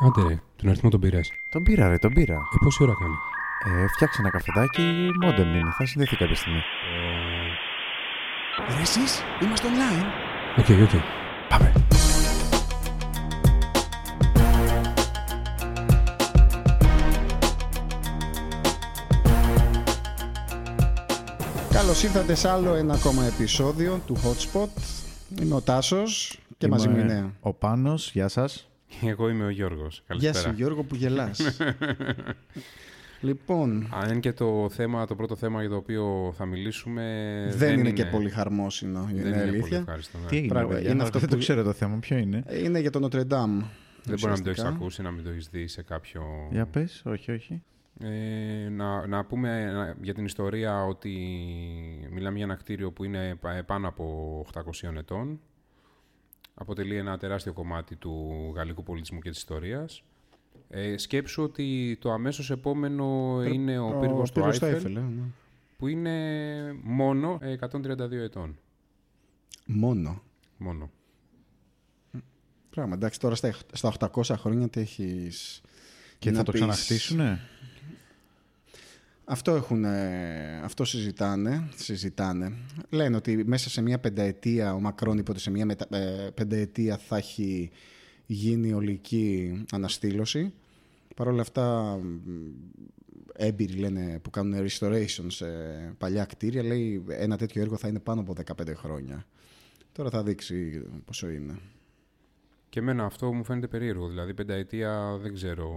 Άντε ρε, τον αριθμό τον πήρες. Τον πήρα, ρε, τον πήρα. Ε, πόση ώρα κάνει; Ε, φτιάξε ένα καφεδάκι, μόντεμ είναι. Θα συνδεθεί κάποια στιγμή. Ρε εσείς, είμαστε online. OK, OK. Πάμε. Καλώς ήρθατε σε άλλο ένα ακόμα επεισόδιο του Hotspot. Είμαι ο Τάσος και μαζί μου είναι... Ο Πάνος, γεια σας. Εγώ είμαι ο Γιώργος. Γεια Καλησπέρα. σου Γιώργο που γελάς. λοιπόν, Αν και το, θέμα, το πρώτο θέμα για το οποίο θα μιλήσουμε δεν, είναι, και πολύ χαρμόσυνο, δεν είναι είναι πολύ αλήθεια. ευχάριστο. ναι. Τι έγινε, Πράγμα, παιδιά, είναι να- αυτό δεν που- το ξέρω το θέμα. Ποιο είναι; Είναι για το Notre Dame. Δεν μπορεί να μην το έχεις ουσιαστικά. ακούσει, να μην το έχεις δει σε κάποιο. Για πες, όχι, όχι. Ε, να, να πούμε ε, για την ιστορία ότι μιλάμε για ένα κτίριο που είναι πα- πάνω από 800 ετών. Αποτελεί ένα τεράστιο κομμάτι του γαλλικού πολιτισμού και της ιστορίας. Ε, σκέψου ότι το αμέσως επόμενο είναι ο, πύργος του πύργος του Άιφελ, Eiffel, ε, ναι. που είναι μόνο ε, 132 ετών. Μόνο. Μόνο. Πράγμα, εντάξει, τώρα στα, στα 800 χρόνια τι έχεις... Και να θα το πεις. ξαναχτίσουνε; Αυτό, έχουν, ε, αυτό συζητάνε, συζητάνε. Λένε ότι μέσα σε μια πενταετία, ο Μακρόν είπε ότι σε μια μετα, ε, πενταετία θα έχει γίνει ολική αναστήλωση. Παρ' όλα αυτά, μ, έμπειροι λένε που κάνουν restoration σε παλιά κτίρια, λέει ένα τέτοιο έργο θα είναι πάνω από 15 χρόνια. Τώρα θα δείξει πόσο είναι. Και εμένα αυτό μου φαίνεται περίεργο. Δηλαδή, πενταετία δεν ξέρω.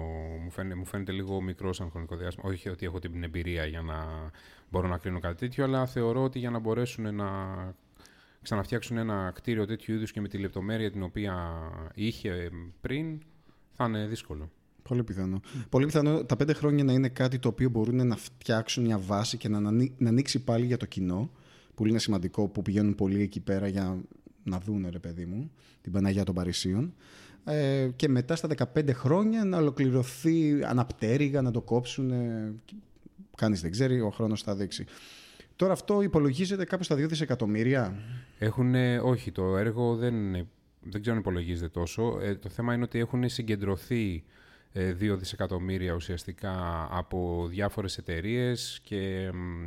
Μου φαίνεται, μου φαίνεται λίγο μικρό σαν χρονικό διάστημα. Όχι ότι έχω την εμπειρία για να μπορώ να κρίνω κάτι τέτοιο, αλλά θεωρώ ότι για να μπορέσουν να ξαναφτιάξουν ένα κτίριο τέτοιου είδους και με τη λεπτομέρεια την οποία είχε πριν, θα είναι δύσκολο. Πολύ πιθανό. Πολύ πιθανό τα πέντε χρόνια να είναι κάτι το οποίο μπορούν να φτιάξουν μια βάση και να, ανοι- να ανοίξει πάλι για το κοινό. Που είναι σημαντικό που πηγαίνουν πολλοί εκεί πέρα για να δούνε, ρε παιδί μου, την Παναγία των Παρισίων. Ε, και μετά στα 15 χρόνια να ολοκληρωθεί αναπτέρυγα, να το κόψουν. Ε, Κανείς δεν ξέρει, ο χρόνος θα δείξει. Τώρα αυτό υπολογίζεται κάπου στα 2 δισεκατομμύρια. Έχουν, όχι, το έργο δεν, είναι- δεν ξέρω αν υπολογίζεται τόσο. Ε, το θέμα είναι ότι έχουν συγκεντρωθεί ε, 2 δισεκατομμύρια ουσιαστικά από διάφορες εταιρείες και μ,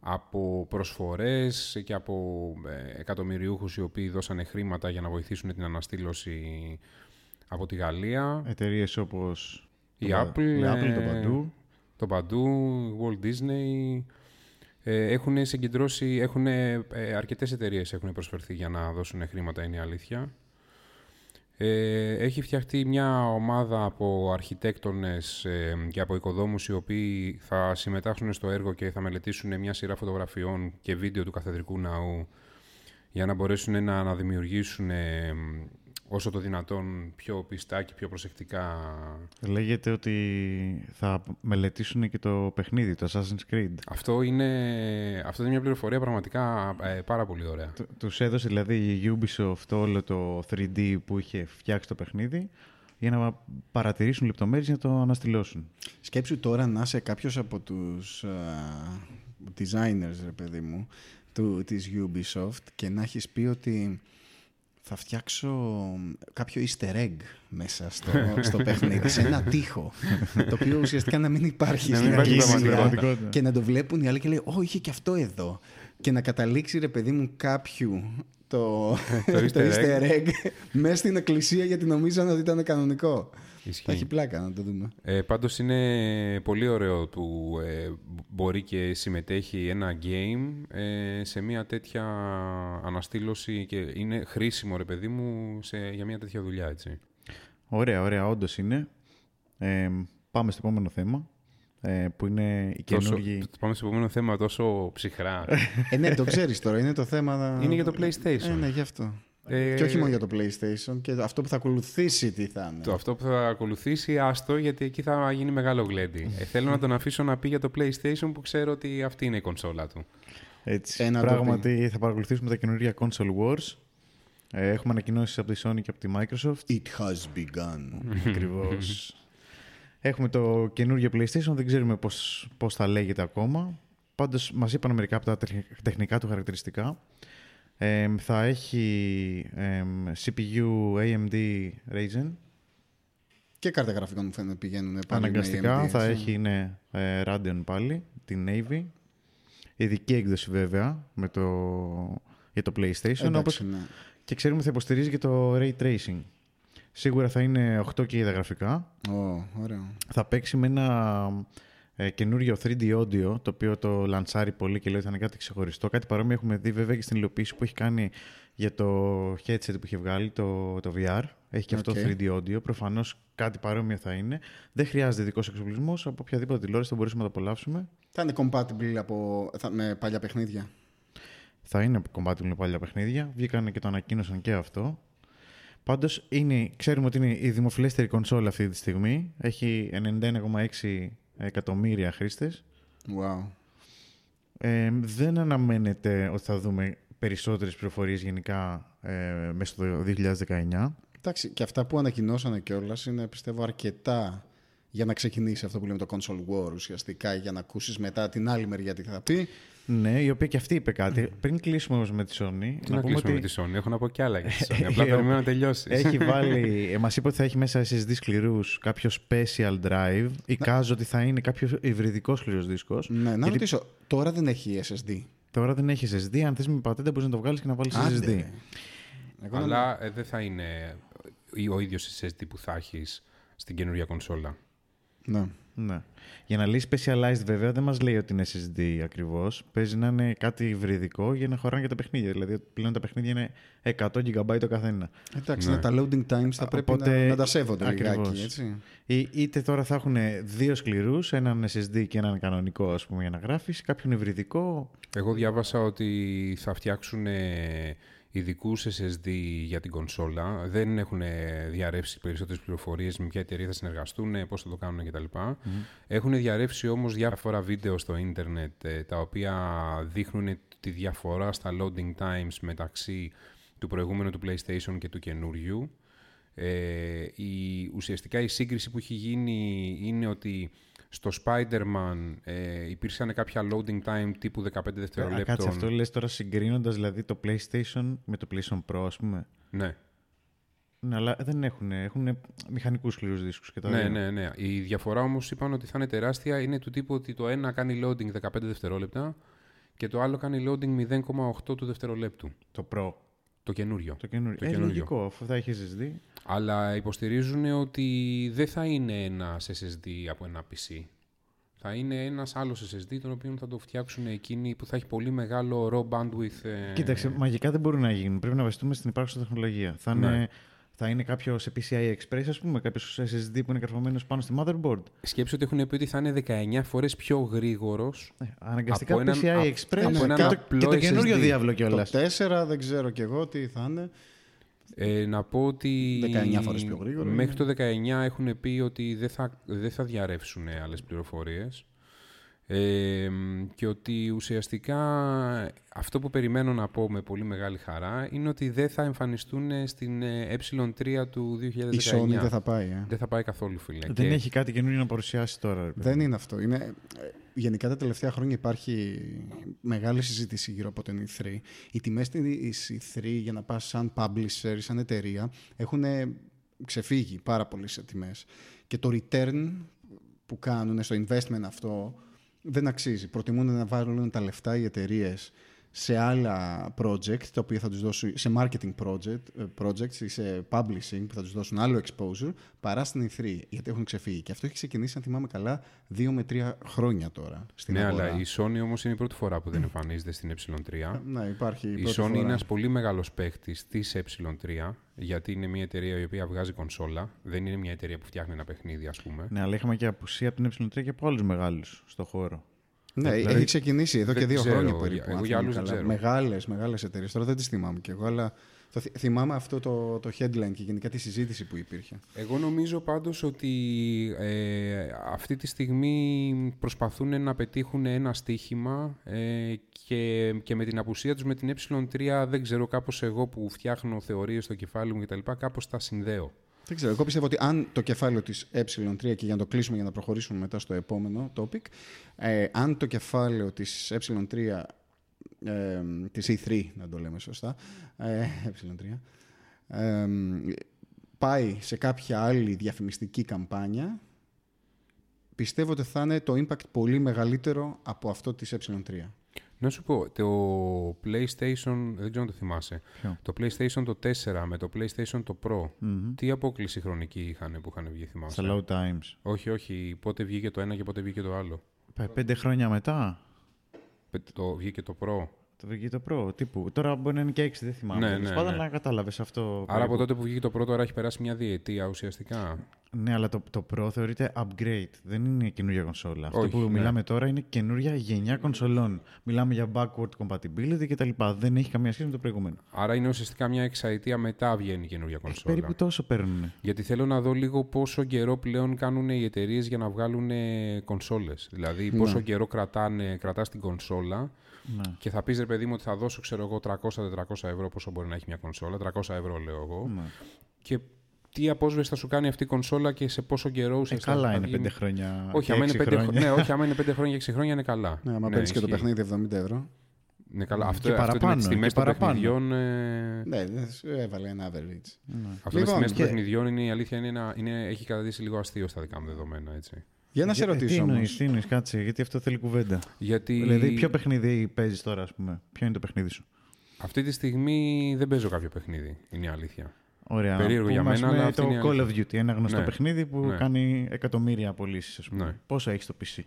από προσφορές και από ε, εκατομμυριούχους οι οποίοι δώσανε χρήματα για να βοηθήσουν την αναστήλωση από τη Γαλλία. Εταιρείες όπως Η το Apple, η Apple, το ε, Παντού. Το Παντού, Walt Disney. Ε, έχουν συγκεντρώσει, έχουν, ε, αρκετές εταιρείες έχουν προσφερθεί για να δώσουν χρήματα, είναι η αλήθεια. Ε, έχει φτιαχτεί μια ομάδα από αρχιτέκτονες ε, και από οικοδόμους οι οποίοι θα συμμετάσχουν στο έργο και θα μελετήσουν μια σειρά φωτογραφιών και βίντεο του καθεδρικού ναού για να μπορέσουν να αναδημιουργήσουν ε, όσο το δυνατόν πιο πιστά και πιο προσεκτικά Λέγεται ότι θα μελετήσουν και το παιχνίδι, το Assassin's Creed. Αυτό είναι, αυτό είναι μια πληροφορία πραγματικά ε, πάρα πολύ ωραία. Του- Τους έδωσε δηλαδή η Ubisoft όλο το 3D που είχε φτιάξει το παιχνίδι για να παρατηρήσουν λεπτομέρειες για να το αναστηλώσουν. Σκέψου τώρα να είσαι κάποιος από τους α, designers, ρε παιδί μου, του, της Ubisoft και να έχεις πει ότι θα φτιάξω κάποιο easter egg μέσα στο, στο παιχνίδι, σε ένα τοίχο, το οποίο ουσιαστικά να μην υπάρχει Να μην στην υπάρχει εκκλησία στην πραγματικότητα. και να το βλέπουν οι άλλοι και λέει «Ω, είχε και αυτό εδώ». Και να καταλήξει, ρε παιδί μου, κάποιου το, Το το easter easter egg μέσα στην εκκλησία γιατί νομίζαν ότι ήταν κανονικό. Ισχύει. Θα έχει πλάκα να το δούμε. Ε, πάντως είναι πολύ ωραίο που ε, μπορεί και συμμετέχει ένα game ε, σε μια τέτοια αναστήλωση και είναι χρήσιμο ρε παιδί μου σε, για μια τέτοια δουλειά έτσι. Ωραία, ωραία, όντως είναι. Ε, πάμε στο επόμενο θέμα, ε, που είναι η Τόσο, καινούργια... πάμε στο επόμενο θέμα τόσο ψυχρά. Ε, ναι, το ξέρεις τώρα. Είναι το θέμα... Είναι για το PlayStation. Ε, ναι, γι' αυτό. Ε, Και όχι μόνο για το PlayStation. Και αυτό που θα ακολουθήσει τι θα είναι. Το αυτό που θα ακολουθήσει, άστο, γιατί εκεί θα γίνει μεγάλο γλέντι. Ε, θέλω να τον αφήσω να πει για το PlayStation που ξέρω ότι αυτή είναι η κονσόλα του. Έτσι, Ένα το πράγματι θα παρακολουθήσουμε τα καινούργια Console Wars. Ε, έχουμε ανακοινώσεις από τη Sony και από τη Microsoft. It has begun. Ακριβώς. έχουμε το καινούργιο PlayStation, δεν ξέρουμε πώς, πώς θα λέγεται ακόμα. Πάντως μας είπαν μερικά από τα τεχ- τεχνικά του χαρακτηριστικά. Ε, θα έχει ε, CPU AMD Ryzen Και κάρτα γραφικών μου φαίνεται πηγαίνουν πάλι Αναγκαστικά με AMD, θα έτσι. έχει ναι, ε, Radeon πάλι, την Navy. Ειδική έκδοση βέβαια με το, για το PlayStation. Εντάξει, όπως ναι. και ξέρουμε θα υποστηρίζει και το Ray Tracing. Σίγουρα θα είναι 8K τα γραφικά. Ω, ωραίο. Θα παίξει με ένα ε, καινούριο 3D audio, το οποίο το λαντσάρει πολύ και λέει ότι θα είναι κάτι ξεχωριστό. Κάτι παρόμοιο έχουμε δει βέβαια και στην υλοποίηση που έχει κάνει για το headset που είχε βγάλει, το, το VR. Έχει και αυτό Οκ. 3D audio. Προφανώς κάτι παρόμοιο θα είναι. Δεν χρειάζεται δικό εξοπλισμός. Από οποιαδήποτε τηλεόραση θα μπορέσουμε να το απολαύσουμε. Θα είναι compatible από, θα, με παλιά παιχνίδια. Θα είναι compatible με παλιά παιχνίδια. Βγήκαν και το ανακοίνωσαν και αυτό. Πάντως ξέρουμε ότι είναι η δημοφιλέστερη κονσόλα αυτή τη στιγμή. Έχει 91,6 εκατομμύρια χρήστες. Wow. Ε, δεν αναμένεται ότι θα δούμε περισσότερες πληροφορίες γενικά ε, μέσα στο 2019. Εντάξει, και αυτά που ανακοινώσανε κιόλας είναι πιστεύω αρκετά για να ξεκινήσει αυτό που λέμε το console war ουσιαστικά για να ακούσεις μετά την άλλη μεριά τι θα πει. Ναι, η οποία και αυτή είπε κάτι. Πριν κλείσουμε όμως με τη Sony, Τι να κλείσουμε με τη Sony. Έχω να πω κι άλλα για τη Sony. Απλά περιμένω να τελειώσει. έχει βάλει, ε, μας είπε ότι θα έχει μέσα SSD σκληρούς, κάποιο special drive. Εικάζω ότι θα είναι κάποιος υβριδικός σκληρός δίσκος. Ναι, να Γιατί ρωτήσω, τώρα δεν έχει SSD. Τώρα δεν έχει SSD. Αν θες με πατέντα μπορείς να το βγάλεις και να βάλεις Άντε, SSD. ρε. Εγώ να- Αλλά ε, δεν θα είναι ο ίδιος SSD που θα έχεις στην καινούργια κονσόλα. Ναι. Ναι. Για να λέει specialized βέβαια δεν μας λέει ότι είναι SSD ακριβώς. Παίζει να είναι κάτι υβριδικό για να χωράνε και τα παιχνίδια. Δηλαδή πλέον τα παιχνίδια είναι 100 GB το καθένα. Εντάξει, Ναι. ναι, τα loading times θα Α, πρέπει οπότε- να, να τα σέβονται Ακριβώς. λιγάκι, έτσι. Ή, είτε τώρα θα έχουν δύο σκληρούς, έναν SSD και έναν κανονικό ας πούμε για να γράφεις, κάποιον υβριδικό. Εγώ διάβασα ότι θα φτιάξουν ειδικούς SSD για την κονσόλα. Δεν έχουν διαρρεύσει περισσότερες πληροφορίες με ποια εταιρεία θα συνεργαστούν, πώς θα το κάνουν κτλ. Έχουν διαρρεύσει όμως διάφορα βίντεο στο ίντερνετ ε, τα οποία δείχνουν τη διαφορά στα loading times μεταξύ του προηγούμενου του PlayStation και του καινούριου. Ε, η, ουσιαστικά η σύγκριση που έχει γίνει είναι ότι στο Spider-Man ε, υπήρξαν κάποια loading time τύπου 15 Α, δευτερολέπτων. κάτσε αυτό λες τώρα συγκρίνοντας δηλαδή το PlayStation με το PlayStation Pro ας πούμε. Ναι, Ναι, αλλά δεν έχουν, έχουν μηχανικούς σκληρούς δίσκους και τα ναι, δύο. ναι, ναι. Η διαφορά όμως είπαν ότι θα είναι τεράστια. Είναι του τύπου ότι το ένα κάνει loading 15 δευτερόλεπτα και το άλλο κάνει loading 0,8 του δευτερολέπτου. Το Pro, Το καινούριο. το καινούριο. Το ε, καινούριο. λογικό, αφού θα έχεις SSD. Αλλά υποστηρίζουν ότι δεν θα είναι ένας SSD από ένα PC. Θα είναι ένας άλλος SSD, τον οποίο θα το φτιάξουν εκείνοι που θα έχει πολύ μεγάλο raw bandwidth. ε, Κοίταξε, μαγικά δεν μπορούν να γίνουν. Πρέπει να βασιστούμε στην υπάρχουσα τεχνολογία. Θα Ναι. είναι, θα είναι κάποιος σε PCI Express, ας πούμε, κάποιος SSD που είναι καρφωμένος πάνω στη motherboard. Σκέψου ότι έχουν πει ότι θα είναι 19 φορές πιο γρήγορος Ε, αναγκαστικά Από έναν- PCI από- Express από και, έναν το, απλό και το καινούριο SSD. διάβλο Το κιόλας. 4 δεν ξέρω κι εγώ τι θα είναι. Ε, να πω ότι 19 φορές πιο γρήγορο μέχρι είναι. το 19 έχουν πει ότι δεν θα, δεν θα διαρρεύσουν άλλες πληροφορίες ε, και ότι ουσιαστικά αυτό που περιμένω να πω με πολύ μεγάλη χαρά είναι ότι δεν θα εμφανιστούν στην ε, ε3 του 2019. Η Sony δεν θα πάει. Ε. Δεν θα πάει καθόλου φίλε. Δεν Και- έχει κάτι καινούριο να παρουσιάσει τώρα. ρε παιδί. Δεν είναι αυτό. Είναι, ε, γενικά τα τελευταία χρόνια υπάρχει μεγάλη συζήτηση γύρω από την E3. Οι τιμές της E3 για να πας σαν publisher, σαν εταιρεία, έχουν ξεφύγει πάρα πολύ σε τιμές. Και το return που κάνουν στο investment αυτό δεν αξίζει. Προτιμούν να βάλουν τα λεφτά οι εταιρείες σε άλλα project, τα οποία θα τους δώσουν σε marketing project, ε, projects ή σε publishing που θα τους δώσουν άλλο exposure, παρά στην E3, γιατί έχουν ξεφύγει. Και αυτό έχει ξεκινήσει, αν θυμάμαι καλά, δύο με τρία χρόνια τώρα στην ναι, αγορά. αλλά η Sony όμως είναι η πρώτη φορά που δεν εμφανίζεται στην ε3. Ναι, υπάρχει Η πρώτη Sony φορά. είναι ένας πολύ μεγάλος παίχτης της ε3, γιατί είναι μια εταιρεία η οποία βγάζει κονσόλα. Δεν είναι μια εταιρεία που φτιάχνει ένα παιχνίδι, ας πούμε. Ναι, αλλά είχαμε και απουσία από την ε3 και από άλλους μεγάλους στον χώρο. Ναι, Δηλαδή, έχει ξεκινήσει εδώ δεν και δύο ξέρω, χρόνια για- περίπου. εγώ αν για άλλους θυμάμαι δεν καλά. ξέρω. Μεγάλες, μεγάλες εταιρείες. Τώρα δεν τις θυμάμαι κι εγώ, αλλά το θυ- θυμάμαι αυτό το, το headline και γενικά τη συζήτηση που υπήρχε. Εγώ νομίζω πάντως ότι ε, αυτή τη στιγμή προσπαθούν να πετύχουν ένα στίχημα ε, και, και με την απουσία τους με την ε3 δεν ξέρω κάπως εγώ που φτιάχνω θεωρίες στο κεφάλι μου κτλ. κάπως τα συνδέω. Δεν ξέρω. Εγώ πιστεύω ότι αν το κεφάλαιο της ε3 και για να το κλείσουμε για να προχωρήσουμε μετά στο επόμενο topic, ε, αν το κεφάλαιο της ε3, ε, της E3, να το λέμε σωστά, ε, ε3, ε, πάει σε κάποια άλλη διαφημιστική καμπάνια, πιστεύω ότι θα είναι το impact πολύ μεγαλύτερο από αυτό της ε3. Να σου πω, το PlayStation, δεν ξέρω αν το θυμάσαι, Ποιο; το PlayStation το 4 με το PlayStation το Pro, τι απόκληση χρονική είχαν που είχαν βγει, θυμάσαι; Στα low times. Όχι, όχι, πότε βγήκε το ένα και πότε βγήκε το άλλο. Π- Πέντε χρόνια μετά. Πε- Το, βγήκε το Pro. Το βγήκε το Pro. Τύπου. Τώρα μπορεί να είναι και 6, δεν θυμάμαι. Ναι, Τέλος ναι, πάντων, ναι. να κατάλαβες αυτό. Άρα περίπου. από τότε που βγήκε το Pro τώρα έχει περάσει μια διετία ουσιαστικά. Ναι, αλλά το, το Pro θεωρείται upgrade. Δεν είναι καινούργια κονσόλα. Αυτό Όχι, που ναι. μιλάμε τώρα είναι καινούργια γενιά κονσολών. Μιλάμε για backward compatibility κτλ. Δεν έχει καμία σχέση με το προηγούμενο. Άρα είναι ουσιαστικά μια εξαετία μετά βγαίνει η καινούργια κονσόλα. Περίπου τόσο παίρνουν. Γιατί θέλω να δω λίγο πόσο καιρό πλέον κάνουν οι εταιρείες για να βγάλουν κονσόλες. Δηλαδή, πόσο καιρό κρατάνε, κρατάς την κονσόλα Ναι. και θα πεις ρε παιδί μου ότι θα δώσω ξέρω εγώ 300-400 ευρώ πόσο μπορεί να έχει μια κονσόλα. 300 ευρώ λέω εγώ. Ναι. Και τι απόσβεση θα σου κάνει αυτή η κονσόλα και σε πόσο καιρό Ε, ουσιαστικά. καλά θα είναι βγει. πέντε χρόνια. Όχι, και άμα είναι έξι πέντε χρόνια. χρόνια. ναι, όχι, άμα είναι 5 χρόνια και 6 χρόνια είναι καλά. Ναι, άμα ναι, παίρνεις και το ισχύει. παιχνίδι 70 ευρώ. Ναι, καλά. Αυτό, Και αυτό με παραπάνω, τις και τιμές των παραπάνω. παιχνιδιών. ε, Ναι, δεν σου έβαλε ένα average. Αυτό με Λοιπόν, τις τιμές των και- παιχνιδιών είναι η αλήθεια είναι, ένα, είναι, έχει καταδείξει λίγο αστείο στα δικά μου δεδομένα. Έτσι. Για να σε Ε, Τι ρωτήσω εννοείς, όμως. τι εννοείς, κάτσε, γιατί αυτό θέλει κουβέντα. Γιατί Δηλαδή, ποιο παιχνίδι παίζεις τώρα, ας πούμε; Ποιο είναι το παιχνίδι σου; αυτή τη στιγμή δεν παίζω κάποιο παιχνίδι. Είναι η αλήθεια. Ωραία. Περίεργο Που για μας μένα, με αλλά αυτή το είναι η Call of αλήθεια. Duty, ένα γνωστό Ναι. παιχνίδι που Ναι. κάνει εκατομμύρια πωλήσει, ας πούμε. Ναι. Πόσο έχεις στο PC.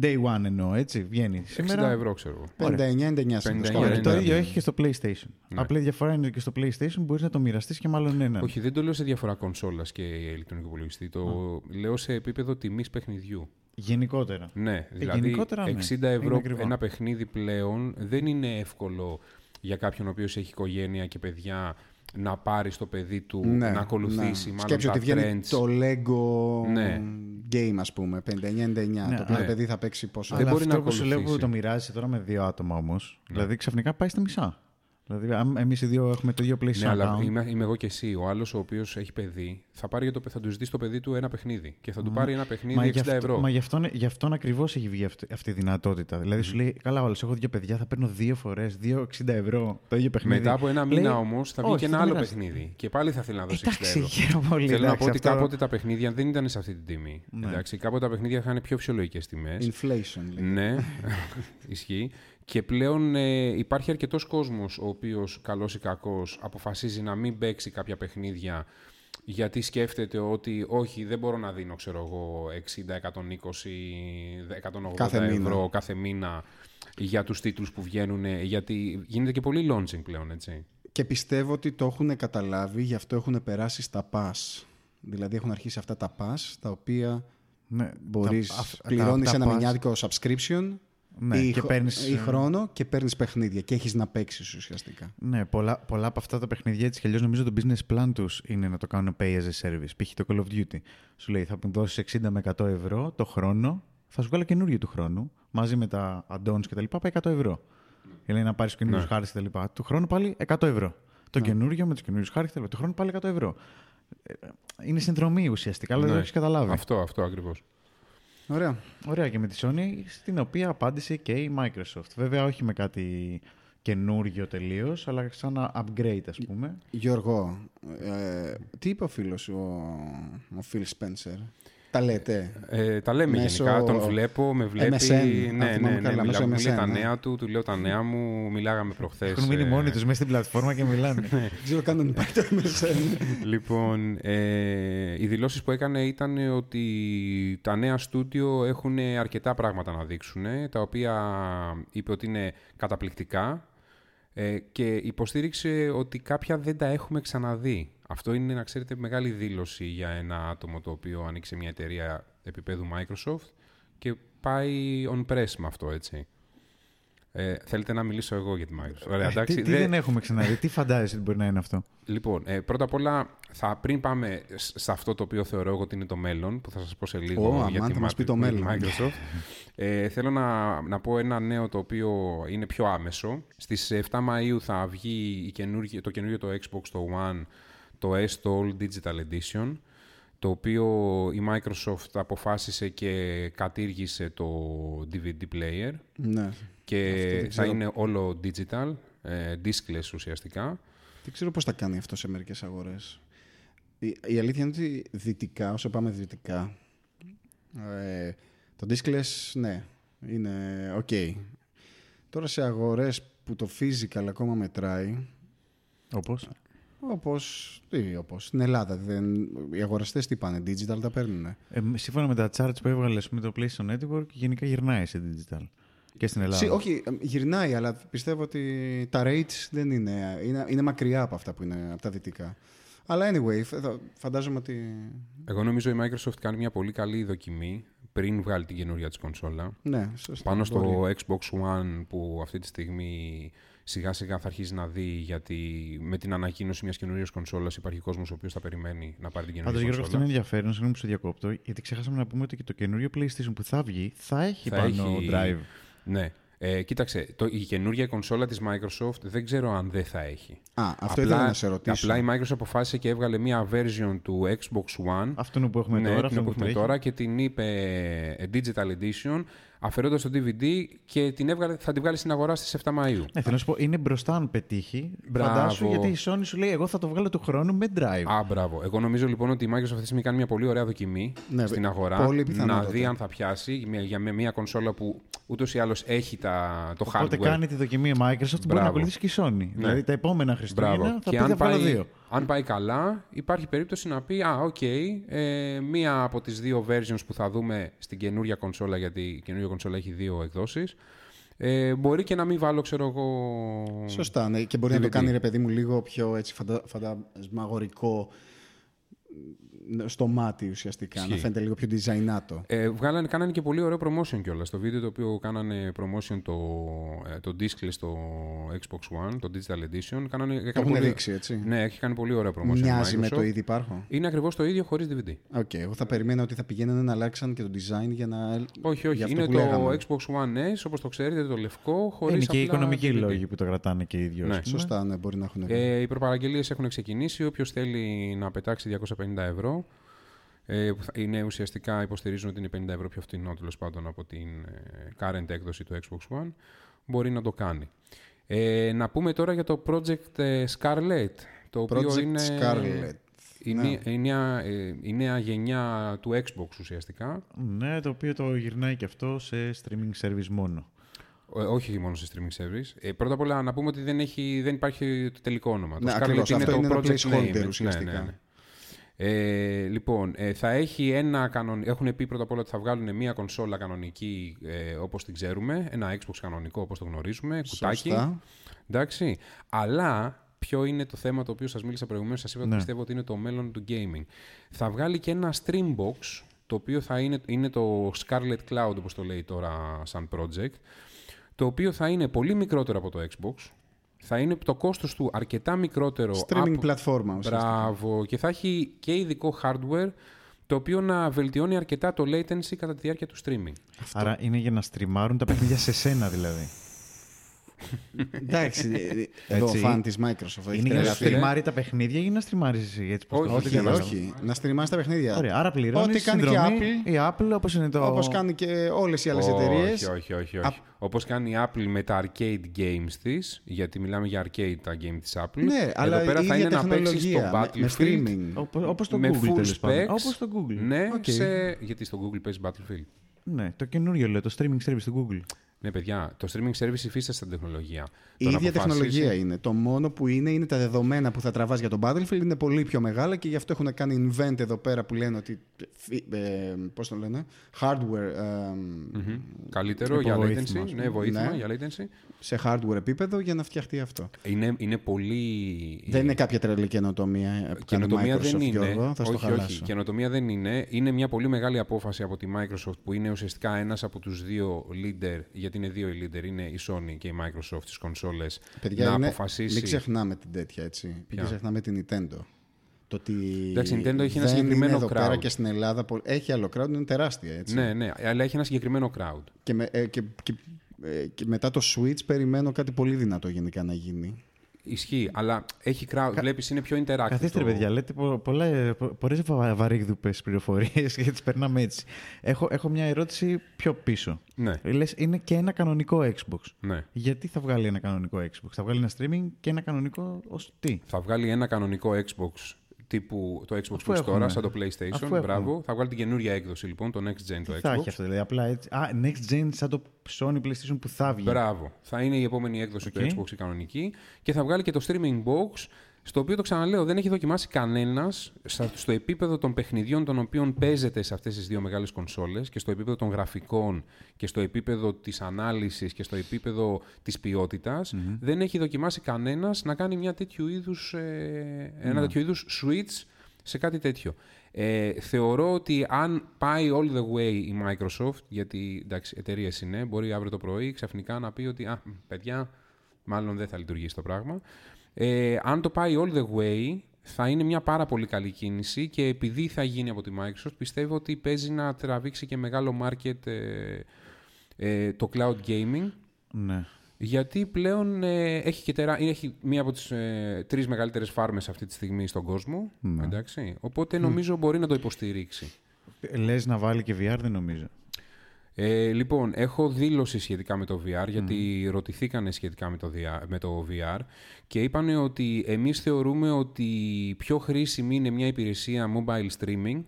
Day one εννοώ, έτσι, βγαίνει. 60 Σήμερα. ευρώ ξέρω εγώ. 59-99 59, συνήθως. Ωραία, το ναι, ίδιο ναι. έχει και στο PlayStation. Ναι. Απλά η διαφορά είναι ότι και στο PlayStation μπορείς να το μοιραστείς και μάλλον έναν. Όχι, δεν το λέω σε διαφορά κονσόλας και ηλεκτρονικού υπολογιστή. Το λέω σε επίπεδο τιμής παιχνιδιού. Γενικότερα. Ναι, δηλαδή γενικότερα, ναι. 60 Είναι ευρώ ακριβό. ένα παιχνίδι πλέον δεν είναι εύκολο για κάποιον ο οποίος έχει οικογένεια και παιδιά να πάρει στο παιδί του, Ναι, να ακολουθήσει ναι. μάλλον Σκέψου τα ότι βγαίνει trends. το Lego Ναι. game, ας πούμε, 59-99. το οποίο ναι. το παιδί θα παίξει πόσο. Δεν Αλλά μπορεί αυτό να που σου λέω που ακολουθήσει. το μοιράζεις τώρα με δύο άτομα όμως. Ναι. Δηλαδή ξαφνικά πάει στα μισά. Δηλαδή, αν εμείς οι δύο έχουμε το ίδιο PlayStation Ναι, αλλά account, είμαι, είμαι εγώ και εσύ. Ο άλλος ο οποίος έχει παιδί θα, πάρει για το, θα του ζητήσει το παιδί του ένα παιχνίδι και θα του πάρει ένα παιχνίδι 60 γι' αυτό, ευρώ. Μα γι' αυτόν, γι αυτόν ακριβώς έχει βγει αυτή, αυτή η δυνατότητα. Δηλαδή σου λέει, Καλά, όλες έχω δύο παιδιά, θα παίρνω δύο φορές, 2,60 ευρώ το ίδιο παιχνίδι. Μετά από ένα Λέει, μήνα όμως θα βγει «Όχι, και ένα το άλλο μοιράζεται». παιχνίδι. Και πάλι θα θέλει να δώσει 60 Εντάξει, ευρώ. χαίρομαι πολύ. Θέλω να εντάξει, πω ότι αυτό- Ναι. κάποτε τα παιχνίδια δεν ήταν σε αυτή την τιμή. Εντάξει, κάποτε τα παιχνίδια είχαν πιο φυσιολογικές τιμές. Inflation, λέει. Ναι, ισχύει. Και πλέον ε, υπάρχει αρκετός κόσμος ο οποίος, καλός ή κακός, αποφασίζει να μην παίξει κάποια παιχνίδια γιατί σκέφτεται ότι όχι, δεν μπορώ να δίνω, ξέρω εγώ, 60, 120, 180 Κάθε μήνα. ευρώ κάθε μήνα για τους τίτλους που βγαίνουν, γιατί γίνεται και πολύ launching πλέον, έτσι. Και πιστεύω ότι το έχουν καταλάβει, γι' αυτό έχουν περάσει στα pass. Δηλαδή έχουν αρχίσει αυτά τα pass, τα οποία Ναι, μπορείς, τα- αυ- τα- πληρώνεις τα ένα pass- μηνιάτικο subscription Ναι, ή, και χ- παίρνεις, ή ε, χρόνο και παίρνεις παιχνίδια και έχεις να παίξεις ουσιαστικά. Ναι, πολλά, πολλά από αυτά τα παιχνίδια έτσι κι αλλιώς νομίζω το business plan τους είναι να το κάνουν pay as a service. Π.χ. το Call of Duty. Σου λέει θα μου δώσεις 60 με 100 ευρώ το χρόνο, θα σου βγάλω καινούριο του χρόνου μαζί με τα add-ons κτλ. Πάει 100 ευρώ. Ή λέει να πάρεις καινούριους Ναι. χάρτες κτλ. Του χρόνου πάλι 100 ευρώ. Το καινούριο με τους καινούριους χάρτες κτλ. Του χρόνου πάλι 100 ευρώ. Ε, Είναι συνδρομή ουσιαστικά, αλλά δεν Ναι. το έχεις καταλάβει. Αυτό, αυτό ακριβώς. Ωραία. Ωραία και με τη Sony, στην οποία απάντησε και η Microsoft. Βέβαια, όχι με κάτι καινούριο τελείως, αλλά σαν ένα upgrade, ας πούμε. Γιώργο, ε, τι είπε ο φίλος σου, ο, ο Phil Spencer; Τα λέτε. Ε, τα λέμε Μέσω γενικά, τον βλέπω, με βλέπει. MSN, αν ναι, ναι, θυμάμαι ναι, καλά, μιλά- μέσω μου λέει MSN, τα ναι. νέα του, του λέω τα νέα μου, μιλάγαμε προχθές. Έχουν μείνει ε, μόνοι τους μέσα στην πλατφόρμα και μιλάνε. Δεν ξέρω καν αν υπάρχει το MSN. Λοιπόν, ε, οι δηλώσεις που έκανε ήταν ότι τα νέα στούντιο έχουν αρκετά πράγματα να δείξουν, τα οποία είπε ότι είναι καταπληκτικά ε, και υποστήριξε ότι κάποια δεν τα έχουμε ξαναδεί. Αυτό είναι, να ξέρετε, μεγάλη δήλωση για ένα άτομο το οποίο ανοίξει μια εταιρεία επίπεδου Microsoft και πάει on press με αυτό, έτσι. Ε, θέλετε να μιλήσω εγώ για τη Microsoft. Ωραία, Ε, εντάξει, τι, τι δεν- δεν έχουμε ξαναδεί, τι φαντάζεσαι ότι μπορεί να είναι αυτό; Λοιπόν, ε, πρώτα απ' όλα, θα, πριν πάμε σ- σε αυτό το οποίο θεωρώ εγώ ότι είναι το μέλλον, που θα σας πω σε λίγο Ω, για αμάν, τη θα μας Mac- πει το για τη μέλλον. Microsoft, ε, θέλω να, να πω ένα νέο το οποίο είναι πιο άμεσο. Στις 7 Μαΐου θα βγει η καινούργια- το καινούργιο το Xbox, το One, το S, το All Digital Edition, το οποίο η Microsoft αποφάσισε και κατήργησε το DVD player ναι. και δεν θα ξέρω. είναι όλο digital, ε, diskless ουσιαστικά. Δεν ξέρω πώς θα κάνει αυτό σε μερικές αγορές. η, η αλήθεια είναι ότι δυτικά, όσο πάμε δυτικά, ε, το diskless, ναι, είναι ok. Τώρα σε αγορές που το physical ακόμα μετράει, Όπως; Όπως, τι, όπως στην Ελλάδα, δεν, οι αγοραστές τι πάνε, digital τα παίρνουν. Ε, σύμφωνα με τα charts που έβγαλε ας πούμε, το PlayStation Network, γενικά γυρνάει σε digital. Και στην Ελλάδα. Σι- όχι, ε, γυρνάει, αλλά πιστεύω ότι τα rates δεν είναι, είναι, είναι μακριά από αυτά που είναι από τα δυτικά. Αλλά anyway, φ- φαντάζομαι ότι. Εγώ νομίζω η Microsoft κάνει μια πολύ καλή δοκιμή πριν βγάλει την καινούργια της κονσόλα. Ναι, σωστά. Πάνω στο μπορεί. Xbox One που αυτή τη στιγμή σιγά σιγά θα αρχίσει να δει γιατί με την ανακοίνωση μιας καινούριας κονσόλας υπάρχει κόσμος ο οποίος θα περιμένει να πάρει την Πάντως, καινούργια Γιώργο, αυτό είναι κονσόλα. ενδιαφέρον, συγγνώμη που σε διακόπτω, γιατί ξεχάσαμε να πούμε ότι και το καινούριο PlayStation που θα βγει θα έχει Θα πάνω έχει- drive. Ναι. Ε, κοίταξε, το, η καινούργια κονσόλα της Microsoft δεν ξέρω αν δεν θα έχει. Α, αυτό ήθελα να σε ρωτήσω. Απλά η Microsoft αποφάσισε και έβγαλε μια version του Xbox One Αυτό που έχουμε ναι, τώρα, την αυτό που που έχουμε τρέχει. τώρα και την είπε ε, Digital Edition αφαιρώντας το DVD και την έβγαλε, θα την βγάλει στην αγορά στις 7 Μαΐου. Ναι, θέλω να σου πω, είναι μπροστά αν πετύχει. Μπράβο. Φαντάσου γιατί η Sony σου λέει: Εγώ θα το βγάλω του χρόνου με drive. Α, μπράβο. Εγώ νομίζω λοιπόν ότι η Microsoft αυτή τη στιγμή κάνει μια πολύ ωραία δοκιμή Ναι, στην βε- αγορά. πολύ να πιθανότατα. δει αν θα πιάσει με- για με μια κονσόλα που ούτως ή άλλως έχει τα, το Οπότε hardware. κάνει τη δοκιμή η Microsoft, μπορεί να Μπράβο. ακολουθήσει και η Sony. Δηλαδή τα επόμενα Χριστούγεννα Μπράβο. θα και πει αν θα βγάλω πάει, δύο. Αν πάει καλά, υπάρχει περίπτωση να πει Α, οκ, ε, μία από τις δύο versions που θα δούμε στην καινούρια κονσόλα, γιατί η καινούρια κονσόλα έχει δύο εκδόσεις, ε, μπορεί και να μην βάλω, ξέρω εγώ. Σωστά, ναι. Και μπορεί να το DVD. κάνει ρε παιδί μου λίγο πιο έτσι, φαντα, φαντασμαγορικό μ, στο μάτι ουσιαστικά. Να Ισχύει. φαίνεται λίγο πιο designάτο. Ε, βγάλανε, κάνανε και πολύ ωραίο promotion κιόλας. Στο βίντεο το οποίο κάνανε promotion το, ε, το disc στο Xbox One, το Digital Edition. Κάνανε, έκανε έχουν πολύ, δείξει, έτσι. Ναι, έχει κάνει πολύ ωραίο promotion. η Μοιάζει με Microsoft. το ήδη υπάρχον. Είναι ακριβώς το ίδιο χωρίς DVD. OK, εγώ θα περίμενα ότι θα πηγαίνανε να αλλάξαν και το design για να. Όχι, όχι. για αυτό Είναι που το λέγαμε. Xbox One S, όπως το ξέρετε, το λευκό, χωρίς Είναι και οι οικονομικοί λόγοι που το κρατάνε και οι ίδιοι. Ναι. ας πούμε. Σωστά, ναι, μπορεί να έχουν. Ε, οι προπαραγγελίες έχουν ξεκινήσει. Όποιος θέλει να πετάξει 250 ευρώ, ε, που θα- είναι ουσιαστικά υποστηρίζουν ότι είναι 50 ευρώ πιο φθηνό τέλος πάντων από την ε, current έκδοση του Xbox One, μπορεί να το κάνει. Ε, να πούμε τώρα για το Project ε, Scarlet, το οποίο Project είναι Scarlet. η, Ναι. νέα- η, νέα, ε, η νέα γενιά του Xbox ουσιαστικά. Ναι, το οποίο το γυρνάει και αυτό σε streaming service μόνο. Ε, όχι μόνο σε streaming service. Ε, πρώτα απ' όλα να πούμε ότι δεν, έχει, δεν υπάρχει το τελικό όνομα. Ναι, το Scarlet ακριβώς. είναι Αυτό το είναι ένα project placeholder name. ουσιαστικά. Ναι, ναι, ναι. Ε, λοιπόν, ε, θα έχει ένα κανον... Έχουν πει πρώτα απ' όλα ότι θα βγάλουν μια κονσόλα κανονική ε, όπως την ξέρουμε, ένα Xbox κανονικό όπως το γνωρίζουμε, κουτάκι. Σωστά. Εντάξει. Αλλά ποιο είναι το θέμα το οποίο σας μίλησα προηγουμένως, σας είπα ότι Ναι. πιστεύω ότι είναι το μέλλον του gaming. Θα βγάλει και ένα Streambox, το οποίο θα είναι, είναι το Scarlet Cloud όπως το λέει τώρα σαν project, το οποίο θα είναι πολύ μικρότερο από το Xbox, θα είναι το κόστος του αρκετά μικρότερο Streaming από... πλατφόρμα ουσιαστικά. Μπράβο. Και θα έχει και ειδικό hardware, το οποίο να βελτιώνει αρκετά το latency κατά τη διάρκεια του streaming. Άρα είναι για να στριμάρουν τα παιχνίδια σε σένα δηλαδή. Εντάξει, εδώ ο Έτσι. φαν της Microsoft. έχεις είναι για να τρελαθεί. στριμάρει τα παιχνίδια ή να στριμάρεις εσύ. Έτσι, πώς το- Όχι, ό,τι Όχι, διαβάζω. όχι. Να στριμάσει τα παιχνίδια. Ωραία, άρα πληρώνεις Ό,τι κάνει και η Apple. Η Apple όπως είναι το... Όπως κάνει και όλες οι άλλες εταιρείες. Όχι, όχι, όχι. όχι. Όπως κάνει η Apple με τα arcade games της, γιατί μιλάμε για arcade τα game της Apple. Ναι, Εδώ αλλά πέρα η θα ίδια είναι να παίξεις τεχνολογία. στο με, με Battlefield streaming. Όπως, όπως το με Google full τέλος πάντων. specs. Όπως το Google. Ναι, Οκ. σε... γιατί στο Google παίζει Battlefield. Ναι, το καινούριο λέω, το streaming service του Google. Ναι, παιδιά, το streaming service υφίσταται στην τεχνολογία. Η Το να ίδια αποφασίσει- τεχνολογία είναι. Το μόνο που είναι είναι τα δεδομένα που θα τραβάς για τον Battlefield είναι πολύ πιο μεγάλα και γι' αυτό έχουν κάνει invent εδώ πέρα που λένε ότι. Ε, πώς το λένε, hardware ε, Μμμ. Καλύτερο για Υποβοήθημα, latency. ας πούμε. Ναι, βοήθημα Ναι. για latency. σε hardware επίπεδο για να φτιαχτεί αυτό. Είναι, είναι πολύ. Δεν είναι κάποια τρελή καινοτομία που κάνει Καινοτομία Microsoft, δεν είναι. Γιώργο, θα στο όχι, όχι. χαλάσω. Καινοτομία δεν είναι. Είναι μια πολύ μεγάλη απόφαση από τη Microsoft που είναι ουσιαστικά ένας από τους δύο leader, γιατί είναι δύο οι leader, είναι η Sony και η Microsoft στις κονσόλες, Παιδιά, να είναι, αποφασίσει... μην ξεχνάμε την τέτοια, έτσι. Μην ξεχνάμε την Nintendo. Το ότι Εντάξει, η Nintendo έχει ένα δεν συγκεκριμένο είναι εδώ crowd. πέρα και στην Ελλάδα. πο- Έχει άλλο crowd, είναι τεράστια, έτσι. Ναι, ναι, αλλά έχει ένα συγκεκριμένο crowd. Και, με- ε, και, και, ε, και μετά το Switch περιμένω κάτι πολύ δυνατό γενικά να γίνει. Ισχύει, αλλά έχει crowd. Βλέπεις, είναι πιο interactive. Καθίστε ρε το- παιδιά, λέτε πο- πολλά, πο- πολλές βα- βαρύγδουπες πληροφορίες και τις περνάμε έτσι. Έχω, έχω μια ερώτηση πιο πίσω. Ναι, Λες, είναι και ένα κανονικό Xbox. ναι. Γιατί θα βγάλει ένα κανονικό Xbox, θα βγάλει ένα streaming και ένα κανονικό ως τι; Θα βγάλει ένα κανονικό Xbox τύπου το Xbox Αφού που έχει τώρα, έχουμε. σαν το Αφού PlayStation. έχουμε. Μπράβο. Θα βγάλει την καινούρια έκδοση λοιπόν, το Next Gen το Τι θα Xbox. έχει αυτό, δηλαδή. Απλά έτσι. Α, next gen σαν το Sony PlayStation που θα βγει. Μπράβο. Θα είναι η επόμενη έκδοση Οκ. του Xbox η κανονική και θα βγάλει και το streaming box. Στο οποίο το ξαναλέω, δεν έχει δοκιμάσει κανένας στο επίπεδο των παιχνιδιών των οποίων παίζεται σε αυτές τις δύο μεγάλες κονσόλες και στο επίπεδο των γραφικών και στο επίπεδο της ανάλυσης και στο επίπεδο της ποιότητα Δεν έχει δοκιμάσει κανένας να κάνει μια τέτοιου είδους, ε, ένα τέτοιο είδους switch σε κάτι τέτοιο. Ε, θεωρώ ότι αν πάει all the way η Microsoft, γιατί εντάξει, εταιρείες είναι, μπορεί αύριο το πρωί ξαφνικά να πει ότι α, μ, παιδιά, μάλλον δεν θα λειτουργήσει το πράγμα. Ε, αν το πάει all the way, θα είναι μια πάρα πολύ καλή κίνηση και επειδή θα γίνει από τη Microsoft, πιστεύω ότι παίζει να τραβήξει και μεγάλο market ε, ε, το cloud gaming. Ναι. Γιατί πλέον ε, έχει, και τερά... έχει μία από τις ε, τρεις μεγαλύτερες φάρμες αυτή τη στιγμή στον κόσμο. Ναι. Εντάξει. Οπότε νομίζω μπορεί να το υποστηρίξει. Λες να βάλει και VR, δεν νομίζω. Ε, λοιπόν, έχω δήλωση σχετικά με το VR, γιατί ρωτηθήκανε σχετικά με το, VR, με το VR και είπαν ότι εμείς θεωρούμε ότι πιο χρήσιμη είναι μια υπηρεσία mobile streaming,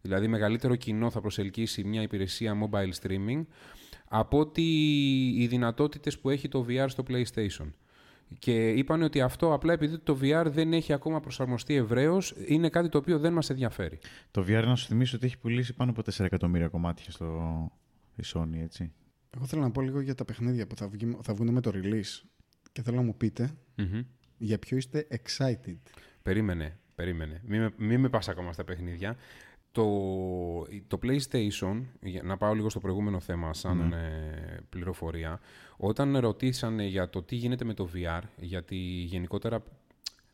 δηλαδή μεγαλύτερο κοινό θα προσελκύσει μια υπηρεσία mobile streaming, από ότι οι δυνατότητες που έχει το VR στο PlayStation. Και είπαν ότι αυτό απλά επειδή το VR δεν έχει ακόμα προσαρμοστεί ευρέως, είναι κάτι το οποίο δεν μας ενδιαφέρει. Το VR, να σου θυμίσω ότι έχει πουλήσει πάνω από 4 εκατομμύρια κομμάτια στο η Sony, έτσι. Εγώ θέλω να πω λίγο για τα παιχνίδια που θα, βγει, θα βγουν με το release. Και θέλω να μου πείτε Μμμ. για ποιο είστε excited. Περίμενε, περίμενε. Μην με, μη με πας ακόμα στα παιχνίδια. Το, το PlayStation, για να πάω λίγο στο προηγούμενο θέμα σαν ε, πληροφορία, όταν ρωτήσανε για το τι γίνεται με το VR, γιατί γενικότερα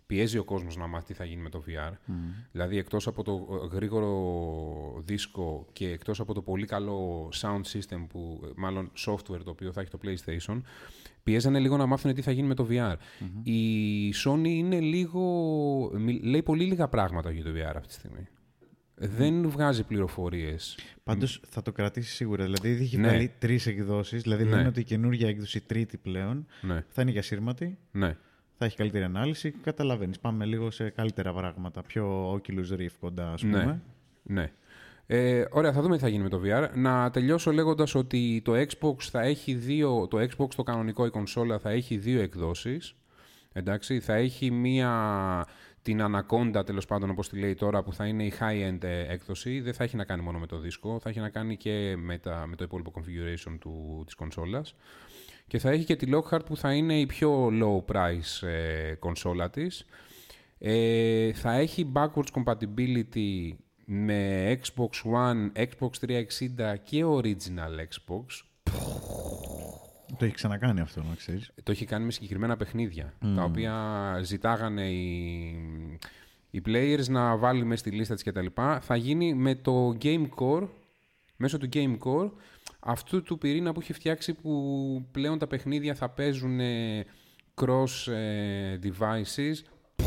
πιέζει ο κόσμος να μάθει τι θα γίνει με το VR, δηλαδή εκτός από το ε, γρήγορο δίσκο και εκτός από το πολύ καλό sound system, που, ε, μάλλον software το οποίο θα έχει το PlayStation, πιέζανε λίγο να μάθουν τι θα γίνει με το VR. Η Sony είναι λίγο, μι- λέει πολύ λίγα πράγματα για το VR αυτή τη στιγμή. Δεν βγάζει πληροφορίες. Πάντως θα το κρατήσει σίγουρα. Δηλαδή ήδη έχει Ναι. βγάλει τρεις εκδόσεις. Δηλαδή Ναι. λένε ότι η καινούργια έκδοση τρίτη πλέον Ναι, θα είναι για σύρματη, ναι. θα έχει καλύτερη ανάλυση. Καταλαβαίνεις. Πάμε λίγο σε καλύτερα πράγματα. Πιο Oculus Rift κοντά, ας Ναι. πούμε. Ναι. Ε, ωραία, θα δούμε τι θα γίνει με το VR. Να τελειώσω λέγοντας ότι το Xbox θα έχει δύο, το Xbox το κανονικό η κονσόλα θα έχει δύο εκδόσεις. Εντάξει, θα έχει μία την Anaconda τέλος πάντων όπως τη λέει τώρα που θα είναι η high-end ε, έκδοση. Δεν θα έχει να κάνει μόνο με το δίσκο, θα έχει να κάνει και με, τα, με το υπόλοιπο configuration του, της κονσόλας. Και θα έχει και τη Lockhart που θα είναι η πιο low price ε, κονσόλα της. Ε, θα έχει backwards compatibility με Xbox One, Xbox 360 και original Xbox. Το έχει ξανακάνει αυτό, να ξέρεις. Το έχει κάνει με συγκεκριμένα παιχνίδια, τα οποία ζητάγανε οι, οι players να βάλει μέσα στη λίστα της κτλ. Θα γίνει με το Game Core, μέσω του Game Core, αυτού του πυρήνα που έχει φτιάξει που πλέον τα παιχνίδια θα παίζουν ε, cross ε, devices.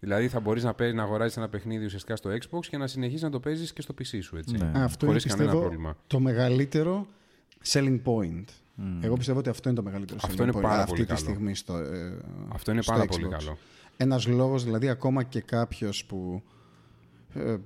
δηλαδή θα μπορείς να, παί- να αγοράσεις ένα παιχνίδι ουσιαστικά στο Xbox και να συνεχίσεις να το παίζεις και στο PC σου, έτσι. Ναι. Αυτό Χωρίς είναι κανένα πιστεύω πρόβλημα. το μεγαλύτερο selling point. Εγώ πιστεύω ότι αυτό είναι το μεγαλύτερο Αυτό selling είναι point πάρα αυτή πολύ τη καλό. στιγμή στο, ε, Αυτό είναι στο πάρα Xbox. πολύ καλό. Ένας λόγος, δηλαδή ακόμα και κάποιος που, ε,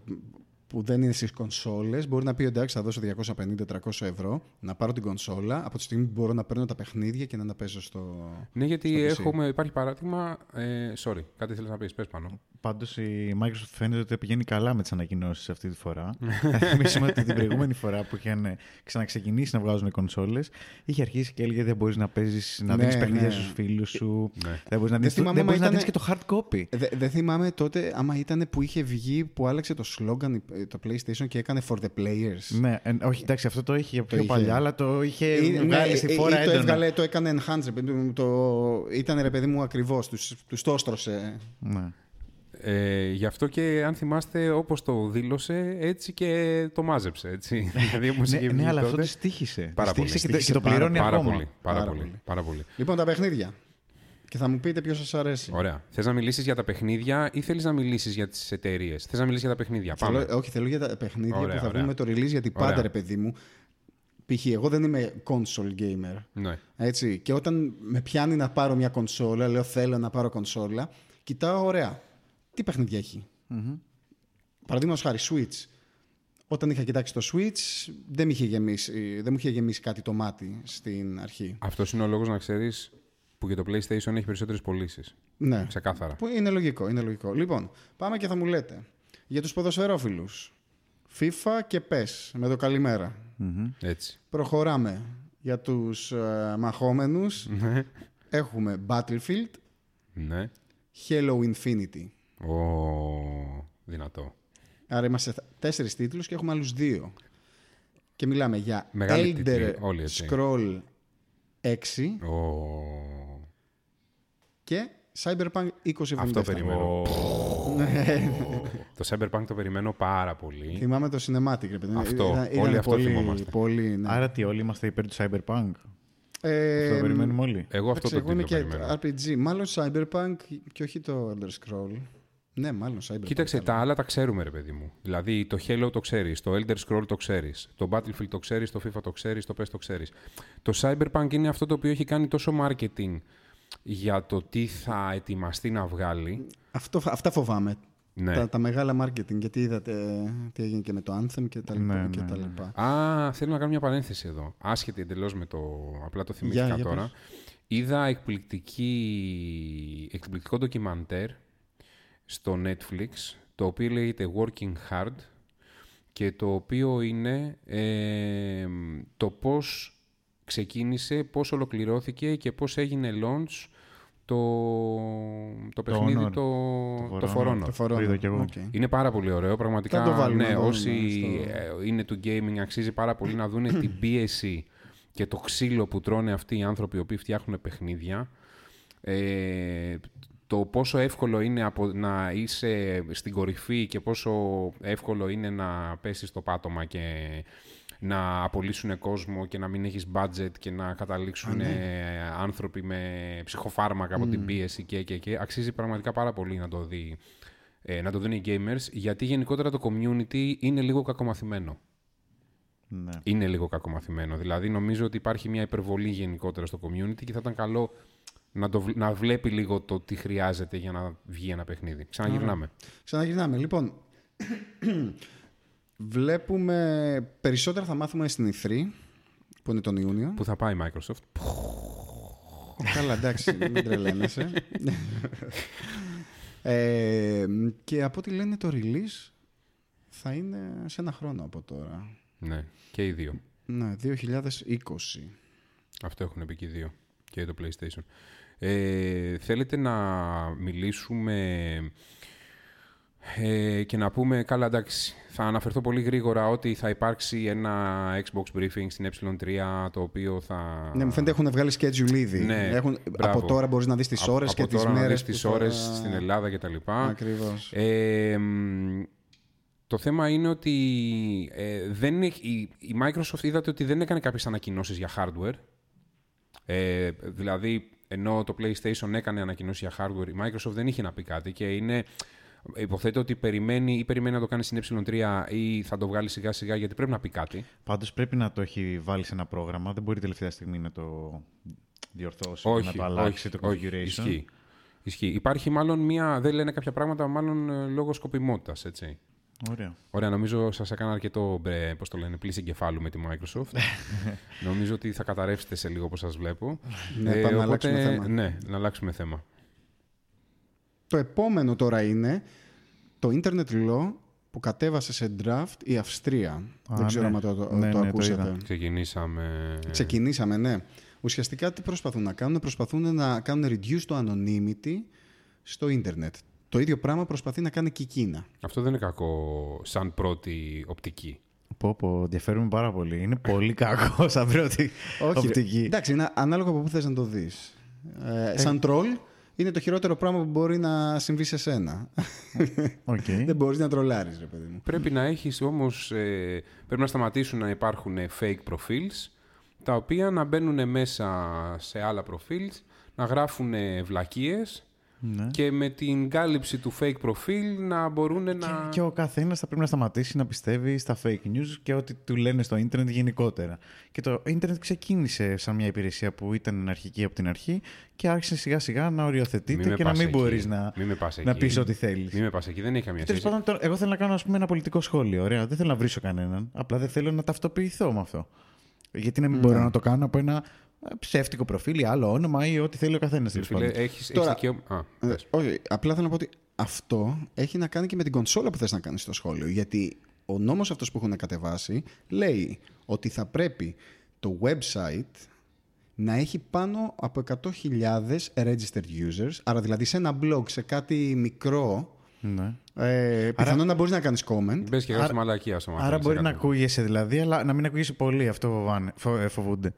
που δεν είναι στις κονσόλες μπορεί να πει εντάξει θα δώσω 250-300 ευρώ να πάρω την κονσόλα από τη στιγμή που μπορώ να παίρνω τα παιχνίδια και να τα παίζω στο... Ναι, γιατί στο PC. έχουμε, υπάρχει παράδειγμα. Ε, sorry, κάτι θέλεις να πεις, πες πάνω. Πάντως η Microsoft φαίνεται ότι πηγαίνει καλά με τις ανακοινώσεις αυτή τη φορά. Θα θυμίσουμε ότι την προηγούμενη φορά που είχαν ξαναξεκινήσει να βγάζουν κονσόλες, είχε αρχίσει και έλεγε δεν μπορείς να παίζεις, να Ναι, δίνεις παιχνίδια ναι. στους φίλους σου. Ναι. Δεν μπορείς να δίνεις θυμάμαι άμα μπορείς να ήτανε- δίνεις και το hard copy. Ε, Δε- Δεν θυμάμαι τότε άμα ήταν που είχε βγει που άλλαξε το slogan ε, το PlayStation και έκανε for the players. Ναι, ε, όχι, εντάξει, αυτό το είχε πιο είχε. παλιά, αλλά το είχε Ε, βγάλει ναι, στη ε, φόρα ή το, έντονα. έβγαλε, το έκανε enhance. ρε παιδί μου, Το, ήταν ρε παιδί μου ακριβώς, τους, τους το έστρωσε. Ναι. Ε, γι' αυτό και αν θυμάστε, όπως το δήλωσε, έτσι και το μάζεψε. Έτσι. δηλαδή, όπως Ναι, είχε ναι, βγει αλλά αυτό τότε, τη στήχησε. Πάρα Της στήχησε πολύ. και, το- και το Στήχησε πληρώνει πάρα ακόμα. πολύ, πάρα, Πάρα πολύ, πολύ. πάρα πολύ. Λοιπόν, τα παιχνίδια. Και θα μου πείτε ποιος σας αρέσει. Ωραία. Θες να μιλήσεις για τα παιχνίδια ή θέλεις να μιλήσεις για τις εταιρείες; Θες να μιλήσεις για τα παιχνίδια; Πάμε. Θέλω, όχι, θέλω για τα παιχνίδια Ωραία, που θα ωραία. βγουν με το release, γιατί Ωραία. πάντα ρε παιδί μου. Π.χ. εγώ δεν είμαι console gamer. Ναι. Έτσι. Και όταν με πιάνει να πάρω μια κονσόλα, λέω θέλω να πάρω κονσόλα Κοιτάω, ωραία. Τι παιχνίδια έχει; Μμμ. Παραδείγματος χάρη, Switch. Όταν είχα κοιτάξει το Switch, δεν, μ' είχε γεμίσει, δεν μου είχε γεμίσει κάτι το μάτι στην αρχή. Αυτός είναι ο λόγος να ξέρεις που και το PlayStation έχει περισσότερες πωλήσεις. Ναι. Ξεκάθαρα. Που είναι λογικό, είναι λογικό. Λοιπόν, πάμε και θα μου λέτε. Για τους ποδοσφαιρόφιλους. FIFA και PES, με το καλημέρα. Μμμ. Έτσι. Προχωράμε. Για τους ε, μαχόμενους Ναι. έχουμε Battlefield, Ναι. Halo Infinity. Ω, δυνατό. Άρα είμαστε στα- τέσσερις τίτλους και έχουμε άλλους δύο. Και μιλάμε για Μεγάλη Elder τίτλοι, όλοι έτσι. Scroll 6 Ω, και Cyberpunk 2077. Αυτό περιμένω. Ναι. Το Cyberpunk το περιμένω πάρα πολύ. Θυμάμαι το cinematic, ρε παιδί. Αυτό, Ήταν- όλοι ήταν αυτό πολύ, θυμόμαστε. Πολύ, ναι. Άρα τι, όλοι είμαστε υπέρ του Cyberpunk; Ε, Αυτό περιμένουμε όλοι. Εγώ αυτό εντάξει, το εγώ είμαι τίτλο και περιμένω. RPG. Μάλλον Cyberpunk και όχι το Elder Scroll. Ναι, μάλλον Cyberpunk. Κοίταξε, άλλο. τα άλλα τα ξέρουμε, ρε παιδί μου. Δηλαδή, το Halo το ξέρεις, το Elder Scroll το ξέρεις, το Battlefield το ξέρεις, το FIFA το ξέρεις, το PES το ξέρεις. Το Cyberpunk είναι αυτό το οποίο έχει κάνει τόσο marketing για το τι θα ετοιμαστεί να βγάλει. Αυτό, αυτά φοβάμαι. Ναι. Τα, τα μεγάλα marketing. Γιατί είδατε ε, τι έγινε και με το Anthem και τα λοιπά. Ναι, και ναι, τα ναι. λοιπά. Α, θέλω να κάνω μια παρένθεση εδώ. Άσχετη εντελώς με το. Απλά το θυμήθηκα Για, για τώρα. πες. Είδα εκπληκτική, εκπληκτικό ντοκιμαντέρ στο Netflix το οποίο λέγεται Working Hard και το οποίο είναι ε, το πώς ξεκίνησε, πώς ολοκληρώθηκε και πώς έγινε launch το, το παιχνίδι Honor. το, το, For For Honor. Honor. Το For Honor. Το είδα κι εγώ. Οκ. Είναι πάρα πολύ ωραίο. Πραγματικά, Θα το βάλουμε ναι, να δούμε όσοι στο- ε, είναι του gaming αξίζει πάρα πολύ να δουν την πίεση και το ξύλο που τρώνε αυτοί οι άνθρωποι οι οποίοι φτιάχνουν παιχνίδια. Ε, το πόσο εύκολο είναι από να είσαι στην κορυφή και πόσο εύκολο είναι να πέσεις στο πάτωμα και να απολύσουν κόσμο και να μην έχεις budget και να καταλήξουν ναι. ε, άνθρωποι με ψυχοφάρμακα από την πίεση και, και, και. Αξίζει πραγματικά πάρα πολύ να το δει ε, να το δουν οι gamers, γιατί γενικότερα το community είναι λίγο κακομαθημένο. Ναι. Είναι λίγο κακομαθημένο. Δηλαδή, νομίζω ότι υπάρχει μια υπερβολή γενικότερα στο community και θα ήταν καλό να, το, βλ- να βλέπει λίγο το τι χρειάζεται για να βγει ένα παιχνίδι. Ξαναγυρνάμε. Ξαναγυρνάμε. Λοιπόν, βλέπουμε περισσότερα θα μάθουμε στην E3 που είναι τον Ιούνιο. Πού θα πάει η Microsoft. Καλά, εντάξει, μην τρελαίνεσαι. ε, και από ό,τι λένε το release θα είναι σε ένα χρόνο από τώρα. ναι, και οι δύο. Ναι, 2020. Αυτό έχουν πει και οι δύο. Και το PlayStation. Ε, θέλετε να μιλήσουμε ε, και να πούμε, καλά εντάξει, θα αναφερθώ πολύ γρήγορα ότι θα υπάρξει ένα Xbox briefing στην Ε3 το οποίο θα... Ναι, μου φαίνεται έχουν βγάλει schedule ήδη. Ναι, έχουν, μπράβο. από τώρα μπορείς να δεις τις Από- ώρες από και τις τώρα να μέρες. δεις τις που θα- ώρες στην Ελλάδα και τα λοιπά. Ακριβώς. Ε, μ, το θέμα είναι ότι ε, δεν έχει, η, η Microsoft είδατε ότι δεν έκανε κάποιες ανακοινώσεις για hardware. Ε, δηλαδή, ενώ το PlayStation έκανε ανακοινώσεις για hardware, η Microsoft δεν είχε να πει κάτι και είναι... Υποθέτω ότι περιμένει ή περιμένει να το κάνει στην Ε3 ή θα το βγάλει σιγά σιγά γιατί πρέπει να πει κάτι. Πάντως πρέπει να το έχει βάλει σε ένα πρόγραμμα. Δεν μπορεί τελευταία στιγμή να το διορθώσει όχι, να το αλλάξει όχι, το όχι, configuration. ισχύει. Ισχύει. Υπάρχει μάλλον μία, δεν λένε κάποια πράγματα, μάλλον ε, λόγω σκοπιμότητας, έτσι. Ωραία. Ωραία, νομίζω σας έκανα αρκετό, ε, πώς το λένε, πλήση εγκεφάλου με τη Microsoft. νομίζω ότι θα καταρρεύσετε σε λίγο όπως σας βλέπω. Ναι, πάμε να αλλάξουμε θέμα. Ναι, να αλλάξουμε θέμα. Το επόμενο τώρα είναι το Internet Law που κατέβασε σε draft η Αυστρία. Α, Δεν ξέρω ναι. αν το, το, Ναι, το ναι, το ακούσατε. είδα. Ξεκινήσαμε... Ξεκινήσαμε, ναι. Ουσιαστικά τι προσπαθούν να κάνουν, προσπαθούν να κάνουν reduce το anonymity στο ίντερνετ. Το ίδιο πράγμα προσπαθεί να κάνει και η Κίνα. Αυτό δεν είναι κακό σαν πρώτη οπτική. Πω, πω, διαφέρουμε πάρα πολύ. Είναι πολύ κακό σαν πρώτη ρε. οπτική. Εντάξει, είναι ανάλογα από πού θες να το δεις. Ε, σαν τρολ είναι το χειρότερο πράγμα που μπορεί να συμβεί σε σένα. Οκ. Δεν μπορείς να τρολάρεις, ρε παιδί μου. Πρέπει να έχεις όμως, ε, πρέπει να σταματήσουν να υπάρχουν fake profiles, τα οποία να μπαίνουν μέσα σε άλλα profiles, να γράφουν βλακίες Ναι. και με την κάλυψη του fake προφίλ να μπορούν να... Και, και ο καθένας θα πρέπει να σταματήσει να πιστεύει στα fake news και ό,τι του λένε στο ίντερνετ γενικότερα. Και το ίντερνετ ξεκίνησε σαν μια υπηρεσία που ήταν αρχική από την αρχή και άρχισε σιγά σιγά να οριοθετείται Μην με και να πας μην εκεί. μπορείς να, Μην με πας να εκεί. πεις ό,τι θέλεις. Μην με πας εκεί, δεν έχει καμία Τέλος σχέση. πάντων, τώρα, εγώ θέλω να κάνω ας πούμε, ένα πολιτικό σχόλιο. Ωραία, δεν θέλω να βρίσω κανέναν. Απλά δεν θέλω να ταυτοποιηθώ με αυτό. Γιατί να μην μπορώ να το κάνω από ένα ε, ψεύτικο προφίλ ή άλλο όνομα ή ό,τι θέλει ο καθένας. Ρε Φίλε, έχεις, Τώρα- έχεις δικαίωμα... Α, Ε, πες. όχι, απλά θέλω να πω ότι αυτό έχει να κάνει και με την κονσόλα που θες να κάνεις στο σχόλιο. Γιατί ο νόμος αυτός που έχουν κατεβάσει λέει ότι θα πρέπει το website να έχει πάνω από 100.000 registered users. Άρα δηλαδή σε ένα blog, σε κάτι μικρό, Ναι. ε, πιθανόν να μπορείς να κάνεις comment. Μπες και γράψει μαλακία στο μάτι. Άρα μπορεί να ακούγεσαι δηλαδή, αλλά να μην ακούγεσαι πολύ. Αυτό φοβάνε, φο- ε, φοβούνται.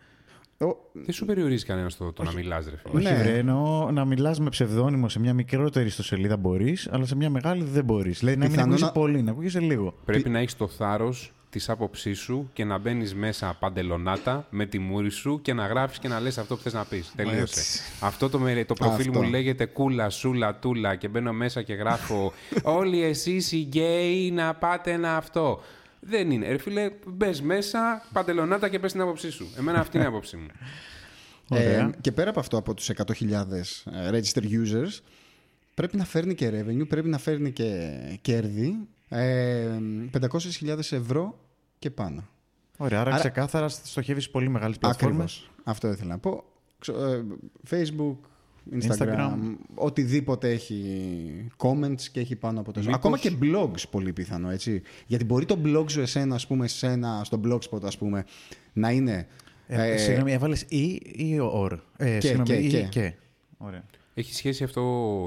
Ο- Δεν σου περιορίζει κανένας το, το να μιλάς, ρε φίλε; Όχι, Ναι. βρε, εννοώ να μιλάς με ψευδόνυμο σε μια μικρότερη ιστοσελίδα μπορείς, αλλά σε μια μεγάλη δεν μπορείς. Λέει να μην Πιθανόν ακούγεσαι να- πολύ, να ακούγεσαι λίγο. Πρέπει να έχεις το θάρρος της άποψής σου και να μπαίνεις μέσα παντελονάτα με τη μούρη σου και να γράφεις και να λες αυτό που θες να πεις. Τελείωσε. Έτσι. Αυτό το, με- το προφίλ Αυτό. μου λέγεται κούλα, σούλα, τούλα και μπαίνω μέσα και γράφω Όλοι εσείς οι γκέι να πάτε ένα αυτό. Δεν είναι. Ρε φίλε, μπες μέσα, παντελονάτα και πες την άποψή σου. Εμένα αυτή είναι η άποψή μου. Ωραία. Ε, και πέρα από αυτό, από τους 100.000 ε, registered users, πρέπει να φέρνει και revenue, πρέπει να φέρνει και κέρδη. Ε, 500.000 ευρώ και πάνω. Ωραία, άρα, Άρα- ξεκάθαρα στοχεύεις πολύ μεγάλες πλατφόρμες. Ακριβώς. Αυτό ήθελα να πω. Ξο- ε, Facebook, Instagram, Instagram. οτιδήποτε έχει comments και έχει πάνω από το Μήπως- Ακόμα και blogs πολύ πιθανό, έτσι. Γιατί μπορεί το blog σου εσένα, ας πούμε, εσένα, στο blogspot, ας πούμε, να είναι... Ε, ε, συγγνώμη, έβαλες ή ή or. Ε, Και, συγγνώμη, και, ή και. και. Ωραία. Έχει σχέση αυτό,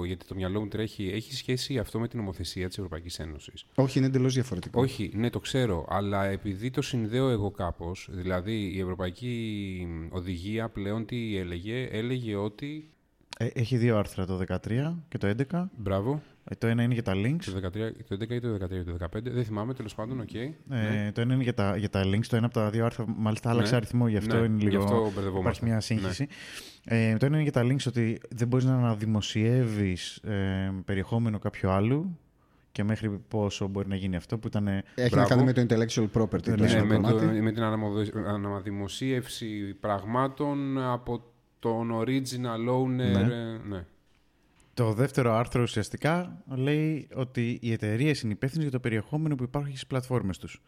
γιατί το μυαλό μου τρέχει, έχει σχέση αυτό με την νομοθεσία της Ευρωπαϊκής Ένωσης; όχι, είναι εντελώς διαφορετικό. Όχι, ναι, το ξέρω, αλλά επειδή το συνδέω εγώ κάπως, δηλαδή η Ευρωπαϊκή Οδηγία πλέον τι έλεγε, έλεγε ότι, Ε, έχει δύο άρθρα, το 13 και το 11. μπράβο, Ε, Το ένα είναι για τα links. το 13, το 11 ή το 13 ή το 15, δεν θυμάμαι, τέλος πάντων, οκ. Ε, Το ένα είναι για τα, για τα links. Το ένα από τα δύο άρθρα, μάλιστα, άλλαξε Ναι. αριθμό, γι' αυτό Ναι, είναι γι' λίγο. αυτό μπερδευόμαστε. Υπάρχει μια σύγχυση. Ε, το ένα είναι για τα links ότι δεν μπορείς να αναδημοσιεύεις ε, περιεχόμενο κάποιου άλλου και μέχρι πόσο μπορεί να γίνει αυτό που ήταν. Έχει να Μπράβο. κάνει με το intellectual property. το Ναι, Ναι, ένα με, το, κομμάτι. με την αναμοδο- αναδημοσίευση πραγμάτων από τον original owner. Ναι. ε, ναι. Το δεύτερο άρθρο ουσιαστικά λέει ότι οι εταιρείες είναι υπεύθυνες για το περιεχόμενο που υπάρχει στις πλατφόρμες τους.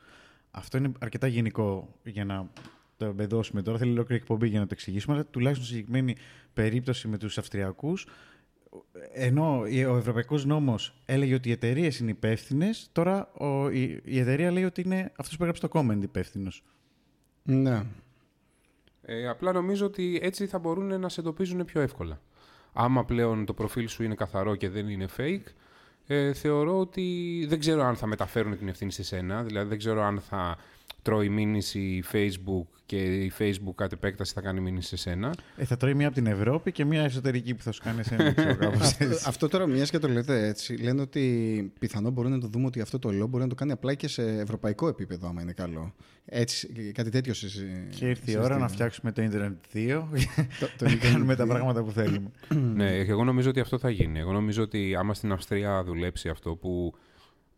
Αυτό είναι αρκετά γενικό για να το εμπεδώσουμε τώρα. Θέλει ολόκληρη εκπομπή για να το εξηγήσουμε, αλλά τουλάχιστον στη συγκεκριμένη περίπτωση με τους Αυστριακούς, ενώ ο Ευρωπαϊκός Νόμος έλεγε ότι οι εταιρείες είναι υπεύθυνες, τώρα ο, η, η εταιρεία λέει ότι είναι αυτός που έγραψε το comment υπεύθυνος. Ναι. Ε, απλά νομίζω ότι έτσι θα μπορούν να σε εντοπίζουν πιο εύκολα. Άμα πλέον το προφίλ σου είναι καθαρό και δεν είναι fake, ε, θεωρώ ότι δεν ξέρω αν θα μεταφέρουν την ευθύνη σε σένα. Δηλαδή δεν ξέρω αν θα τρώει μήνυση η Facebook και η Facebook κατ' επέκταση θα κάνει μήνυση σε σένα. Ε, θα τρώει μία από την Ευρώπη και μία εσωτερική που θα σου κάνει εσένα. ξέρω, κάπως αυτό, έτσι. αυτό τώρα, μιας και το λέτε έτσι, λένε ότι πιθανό μπορεί να το δούμε ότι αυτό το law μπορεί να το κάνει απλά και σε ευρωπαϊκό επίπεδο, άμα είναι καλό. Έτσι, κάτι τέτοιο συζη... Και ήρθε η ώρα να φτιάξουμε το Internet 2 Το- το να Internet κάνουμε τα 2. πράγματα που θέλουμε. ναι, και εγώ νομίζω ότι αυτό θα γίνει. Εγώ νομίζω ότι άμα στην Αυστρία δουλέψει αυτό που.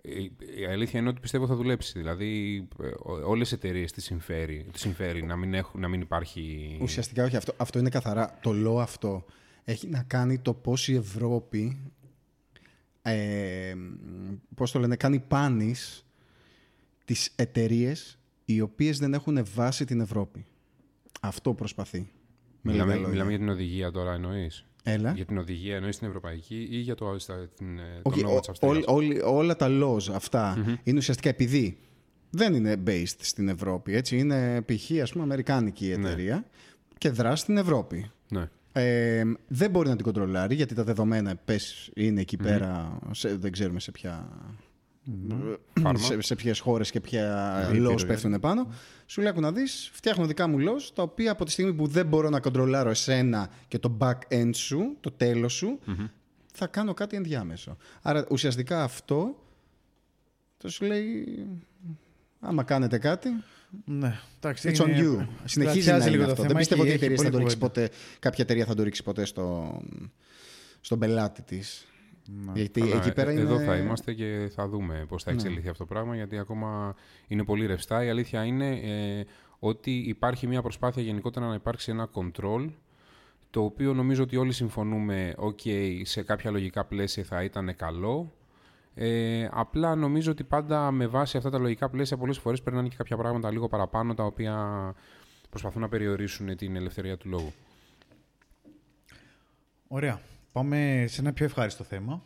Η- Η αλήθεια είναι ότι πιστεύω θα δουλέψει. Δηλαδή, ε, ό- όλες οι εταιρείες τις συμφέρει, τις συμφέρει να, μην έχουν, να μην υπάρχει. Ουσιαστικά όχι. Αυτό, αυτό είναι καθαρά. Το law αυτό έχει να κάνει το πώς η Ευρώπη ε, πώς το λένε, κάνει πάνης τις εταιρείες οι οποίες δεν έχουν βάσει την Ευρώπη. Αυτό προσπαθεί. Με Μιλάμε, λίγα λόγια. μιλάμε για την οδηγία τώρα, εννοείς; Έλα. Για την οδηγία εννοείς την ευρωπαϊκή ή για το, στα, την, ε, Όχι, το νόμο ο- της Αυστρίας. όλη- όλη- όλα τα laws αυτα είναι ουσιαστικά επειδή δεν είναι based στην Ευρώπη. Έτσι. Είναι π.χ. ας πούμε αμερικάνικη η εταιρεία και δράσει στην Ευρώπη. Ναι. Ε, δεν μπορεί να την κοντρολάρει γιατί τα δεδομένα πες, είναι εκεί πέρα, σε, δεν ξέρουμε σε ποια. Φάρμα. σε, σε ποιες χώρες και ποια Ήπειρο, laws ε. πέφτουν πάνω. Σου λέει, «Άκου να δεις, φτιάχνω δικά μου laws, τα οποία από τη στιγμή που δεν μπορώ να κοντρολάρω εσένα και το back-end σου, το τέλος σου, θα κάνω κάτι ενδιάμεσο. Άρα ουσιαστικά αυτό το σου λέει, άμα κάνετε κάτι, Ναι, εντάξει. It's on είναι- you. Συνεχίζει να πλατιάζει είναι λίγο το αυτό. θέμα Δεν πιστεύω και ότι οι έχει εταιρείες θα πολλή το ρίξει κουβέντα. ποτέ, κάποια εταιρεία θα το ρίξει ποτέ στο, στον πελάτη της. Ναι. Γιατί Καλά, εκεί πέρα ε, είναι... Εδώ θα είμαστε και θα δούμε πώς θα Ναι. εξελιχθεί αυτό το πράγμα, γιατί ακόμα είναι πολύ ρευστά. Η αλήθεια είναι ε, ότι υπάρχει μια προσπάθεια γενικότερα να υπάρξει ένα control, το οποίο νομίζω ότι όλοι συμφωνούμε, ok, σε κάποια λογικά πλαίσια θα ήταν καλό. Ε, απλά νομίζω ότι πάντα με βάση αυτά τα λογικά πλαίσια πολλές φορές περνάνε και κάποια πράγματα λίγο παραπάνω, τα οποία προσπαθούν να περιορίσουν την ελευθερία του λόγου. Ωραία. Πάμε σε ένα πιο ευχάριστο θέμα.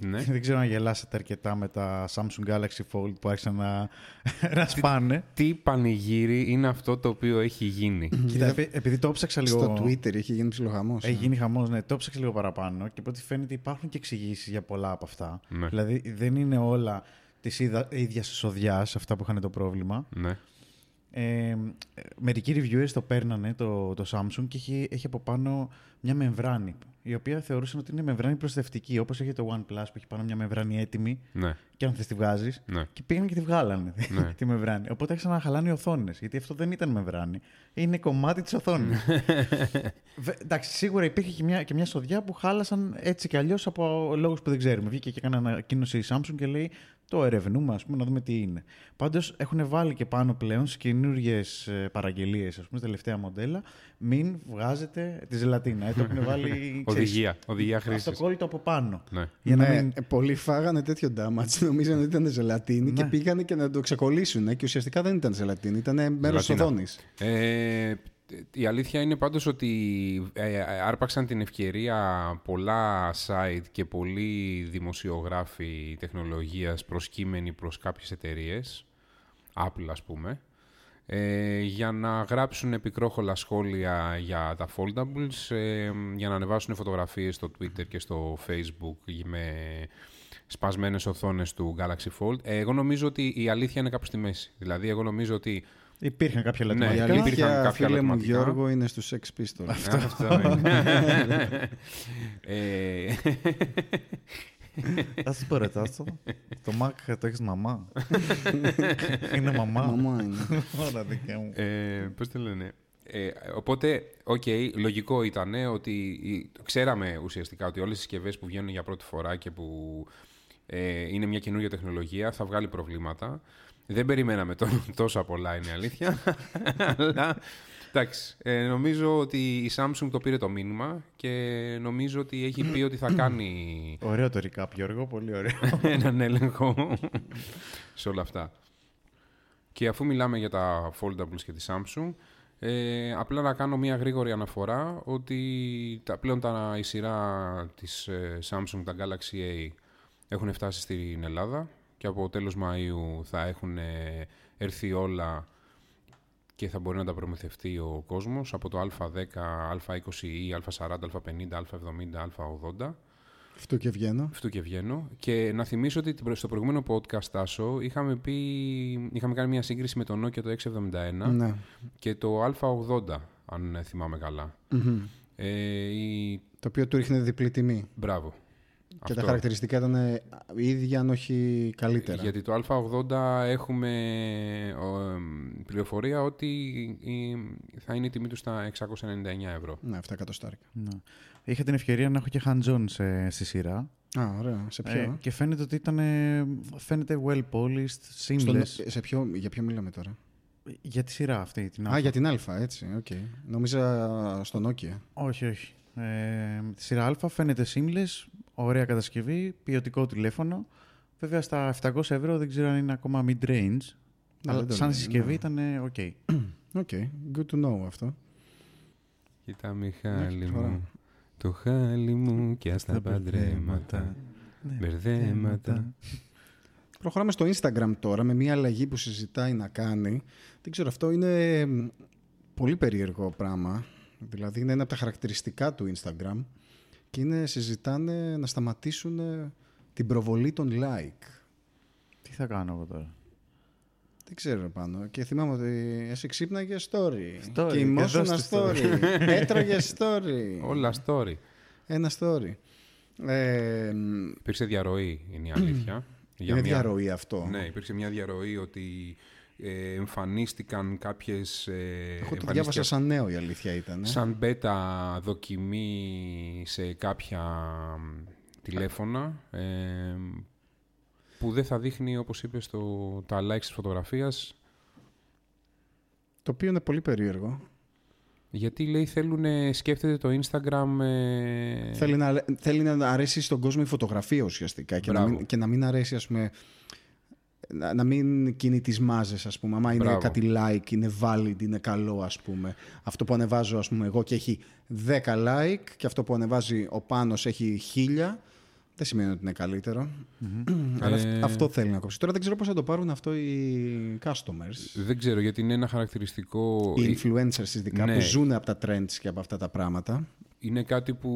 Ναι. Δεν ξέρω αν γελάσατε αρκετά με τα Samsung Galaxy Fold που άρχισαν να, να σπάνε. Τι πανηγύρι είναι αυτό το οποίο έχει γίνει; Κοίτα, επει- επειδή το ψάξα λίγο. Στο Twitter έχει γίνει ψιλοχαμός. Έχει γίνει χαμός, ναι. Το ψάξα λίγο παραπάνω και από ό,τι φαίνεται υπάρχουν και εξηγήσεις για πολλά από αυτά. Ναι. Δηλαδή δεν είναι όλα της ίδιας σοδιά αυτά που είχαν το πρόβλημα. ναι. Ε, μερικοί reviewers το παίρνανε το, το Samsung και έχει, έχει από πάνω μια μεμβράνη η οποία θεωρούσαν ότι είναι μεμβράνη προστατευτική όπως έχει το OnePlus που έχει πάνω μια μεμβράνη έτοιμη Ναι. Και αν θες τη βγάζεις Ναι. και πήγαν και τη βγάλανε Ναι. τη μεμβράνη. Οπότε άρχισαν να χαλάνε οι οθόνες. Γιατί αυτό δεν ήταν μεμβράνη. Είναι κομμάτι της οθόνης. Εντάξει, σίγουρα υπήρχε και μια, και μια σοδιά που χάλασαν έτσι κι αλλιώς από λόγους που δεν ξέρουμε. Βγήκε και έκανε ανακοίνωση η Samsung και λέει το ερευνούμε, ας πούμε, να δούμε τι είναι. Πάντως έχουν βάλει και πάνω πλέον στι καινούριε παραγγελίες, ας πούμε, στα τελευταία μοντέλα, μην βγάζετε τη ζελατίνα. Ε, το έχουν βάλει. ξέρεις, Οδηγία. Οδηγία χρήσης. Αυτοκόλλητο από πάνω. Ναι. Για να ναι, μην... ε, πολλοί φάγανε τέτοιο damage, νομίζανε ότι ήταν ζελατίνη και Ναι. πήγανε και να το ξεκολλήσουν. ε, Και ουσιαστικά δεν ήταν ζελατίνη, ήταν μέρος της Ζελατίνα. οθόνης. Ε, η αλήθεια είναι πάντως ότι ε, άρπαξαν την ευκαιρία πολλά site και πολλοί δημοσιογράφοι τεχνολογίας προσκύμενοι προς κάποιες εταιρείες, Apple ας πούμε, ε, για να γράψουν επικρόχολα σχόλια για τα foldables, ε, για να ανεβάσουν φωτογραφίες στο Twitter και στο Facebook με σπασμένες οθόνες του Galaxy Fold. Ε, εγώ νομίζω ότι η αλήθεια είναι κάπου στη μέση. Δηλαδή, εγώ νομίζω ότι Υπήρχαν κάποια Ναι, Η λατινικά. υπήρχαν αλήθεια, κάποια φίλε μου ερωτηματικά. Γιώργο, είναι στους Sex Pistols. Αυτό είναι. ε, Θα σας πω ρε Τάσο, το Mac το έχεις μαμά. είναι μαμά. Μαμά είναι. Όλα δικιά μου. ε, πώς το λένε; Ε, οπότε, οκ, λογικό ήταν ότι η- ξέραμε ουσιαστικά ότι όλες οι συσκευές που βγαίνουν για πρώτη φορά και που ε, είναι μια καινούργια τεχνολογία θα βγάλει προβλήματα. Δεν περιμέναμε τό- τόσα πολλά, είναι η αλήθεια. Αλλά εντάξει, ε, νομίζω ότι η Samsung το πήρε το μήνυμα και νομίζω ότι έχει πει ότι θα κάνει Ωραίο το recap, Γιώργο, πολύ ωραίο. έναν έλεγχο σε όλα αυτά. Και αφού μιλάμε για τα foldables και τη Samsung, ε, απλά να κάνω μια γρήγορη αναφορά ότι τα, πλέον τα, η σειρά της ε, Samsung, τα Galaxy A, έχουν φτάσει στην Ελλάδα και από τέλος Μαΐου θα έχουν ε, έρθει όλα και θα μπορεί να τα προμηθευτεί ο κόσμος από το Α10, Α20, Α40, Α50, Α70, Α80. Αυτό και βγαίνω. Αυτό και βγαίνω. Και να θυμίσω ότι την- στο προηγούμενο podcast, Τάσο, είχαμε, πει, είχαμε κάνει μια σύγκριση με το Nokia το 671 Ναι. και το Α80, αν θυμάμαι καλά. Μμμ. Ε, η... Το οποίο του ρίχνε διπλή τιμή. Μπράβο. Και τα χαρακτηριστικά ήταν ε, ίδια, αν όχι καλύτερα. Γιατί το Α80 έχουμε ο, εμ, πληροφορία ότι η- θα είναι η τιμή του στα 699 ευρώ. Ναι, 7 εκατοστάρικα. Ναι. Είχα την ευκαιρία να έχω και hands-on σε, στη σειρά. Α, ωραία. Σε ποιο; Ε, και φαίνεται ότι ήταν. ε, Φαίνεται well polished, seamless. Στον- σε ποιο, για ποιο μιλάμε τώρα; Για τη σειρά αυτή. Την Α, Α, για την Α, έτσι. οκ. Νόμιζα στο Nokia. Όχι, όχι. Ε, τη σειρά Α φαίνεται seamless, ωραία κατασκευή, ποιοτικό τηλέφωνο. Βέβαια στα 700 ευρώ δεν ξέρω αν είναι ακόμα mid-range. Ναι, αλλά δεν το σαν λέει, συσκευή ναι. ήταν ε, οκ. Οκ, good to know αυτό. Κοίτα Μιχάλη Ναι, ωραία. μου, το χάλι μου και στα παντρέματα, Ναι. μπερδέματα. Προχωράμε στο Instagram τώρα με μια αλλαγή που συζητάει να κάνει. Δεν ξέρω, αυτό είναι μ, πολύ περίεργο πράγμα. Δηλαδή είναι ένα από τα χαρακτηριστικά του Instagram και είναι, συζητάνε να σταματήσουν ε, την προβολή των like. Τι θα κάνω εγώ τώρα; Δεν ξέρω πάνω. Και θυμάμαι ότι εσύ ξύπναγες story. Story, Και ημόσουνα εδώ στη story. Έτρωγες story. Όλα story. Ένα story. Ε, μ, Υπήρξε διαρροή, είναι η αλήθεια. Για είναι μια- διαρροή αυτό. Ναι, υπήρξε μια διαρροή ότι ε, εμφανίστηκαν κάποιες... Ε, Εγώ το εμφανίστηκε διάβασα σαν νέο η αλήθεια ήταν. ε. σαν μπέτα δοκιμή σε κάποια μ, τηλέφωνα ε, που δεν θα δείχνει, όπως είπες, το, τα likes της φωτογραφίας Το οποίο είναι πολύ περίεργο. γιατί λέει θέλουν, σκέφτεται το Instagram ε, Θέλει, να, θέλει να αρέσει στον κόσμο η φωτογραφία ουσιαστικά και να, Μπράβο. μην, και να μην αρέσει, ας πούμε, να, να μην κινεί τις μάζες, ας πούμε. Άμα είναι Μπράβο. κάτι like, είναι valid, είναι καλό, ας πούμε. Αυτό που ανεβάζω, ας πούμε, εγώ και έχει 10 like και αυτό που ανεβάζει ο Πάνος έχει 1000, δεν σημαίνει ότι είναι καλύτερο. Αλλά αυ- Ε, αυτό θέλει να κόψει. Τώρα δεν ξέρω πώς θα το πάρουν αυτό οι customers. δεν ξέρω γιατί είναι ένα χαρακτηριστικό Οι influencers ειδικά Ναι. που ζουν από τα trends και από αυτά τα πράγματα. είναι κάτι που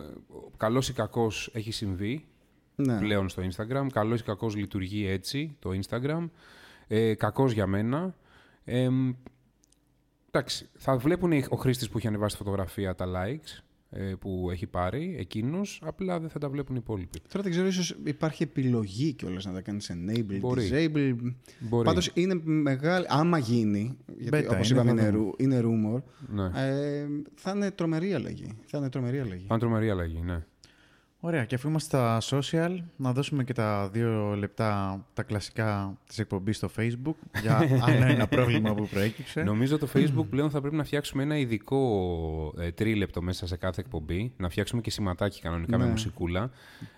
ε, καλός ή κακός έχει συμβεί Ναι. πλέον στο Instagram. Καλός ή κακός λειτουργεί έτσι το Instagram. Ε, κακός για μένα. Ε, μ, εντάξει, θα βλέπουν οι- ο χρήστης που έχει ανεβάσει τη φωτογραφία τα likes ε, που έχει πάρει εκείνος, απλά δεν θα τα βλέπουν οι υπόλοιποι. Τώρα δεν ξέρω, ίσως υπάρχει επιλογή κιόλας να τα κάνεις enable, Μπορεί. disable. Μπορεί. Πάντως είναι μεγάλη, άμα γίνει, γιατί Beta, όπως είναι είπαμε είναι, δεδομένο. ρου- είναι rumor, Ναι. ε, θα είναι τρομερή αλλαγή. Θα είναι τρομερή αλλαγή. Αν τρομερή αλλαγή, ναι. Ωραία, και αφού είμαστε στα social, να δώσουμε και τα δύο λεπτά τα κλασικά της εκπομπής στο Facebook για άλλο ένα πρόβλημα που προέκυψε. Νομίζω το Facebook πλέον θα πρέπει να φτιάξουμε ένα ειδικό ε, τρίλεπτο μέσα σε κάθε εκπομπή. Να φτιάξουμε και σηματάκι κανονικά με Ναι. μουσικούλα.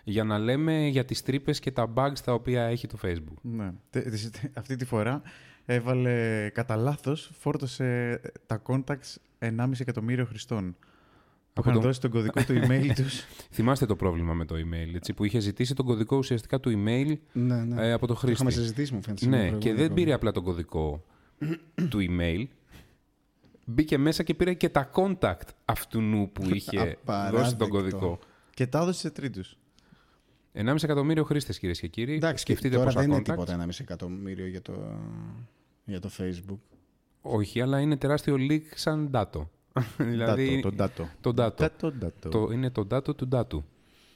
Για να λέμε για τις τρύπες και τα bugs τα οποία έχει το Facebook. Ναι. Τε- τε- Αυτή τη φορά έβαλε κατά λάθος, φόρτωσε τα contacts 1,5 εκατομμύριο χρηστών. Που Από είχαν το- δώσει τον κωδικό του email τους. Θυμάστε το πρόβλημα με το email, έτσι, που είχε ζητήσει τον κωδικό ουσιαστικά του email Ναι, ναι. ε, από το Το είχαμε χρήστη. συζητήσει μου φαίνεται. Ναι, στο και προηγούμενο δεν εκπομπή. πήρε απλά τον κωδικό του email. Μπήκε μέσα και πήρε και τα contact αυτού νου που είχε δώσει Απαράδεκτο. τον κωδικό. και τα έδωσε σε τρίτους. 1,5 εκατομμύριο χρήστες, κυρίες και κύριοι. Εντάξει, Σκεφτείτε τώρα πόσα δεν είναι contacts. τίποτα 1,5 εκατομμύριο για το, για το Facebook. Όχι, αλλά είναι τεράστιο leak σαν data. δηλαδή, Τον data. το data. Data, data. Το, είναι το data του data.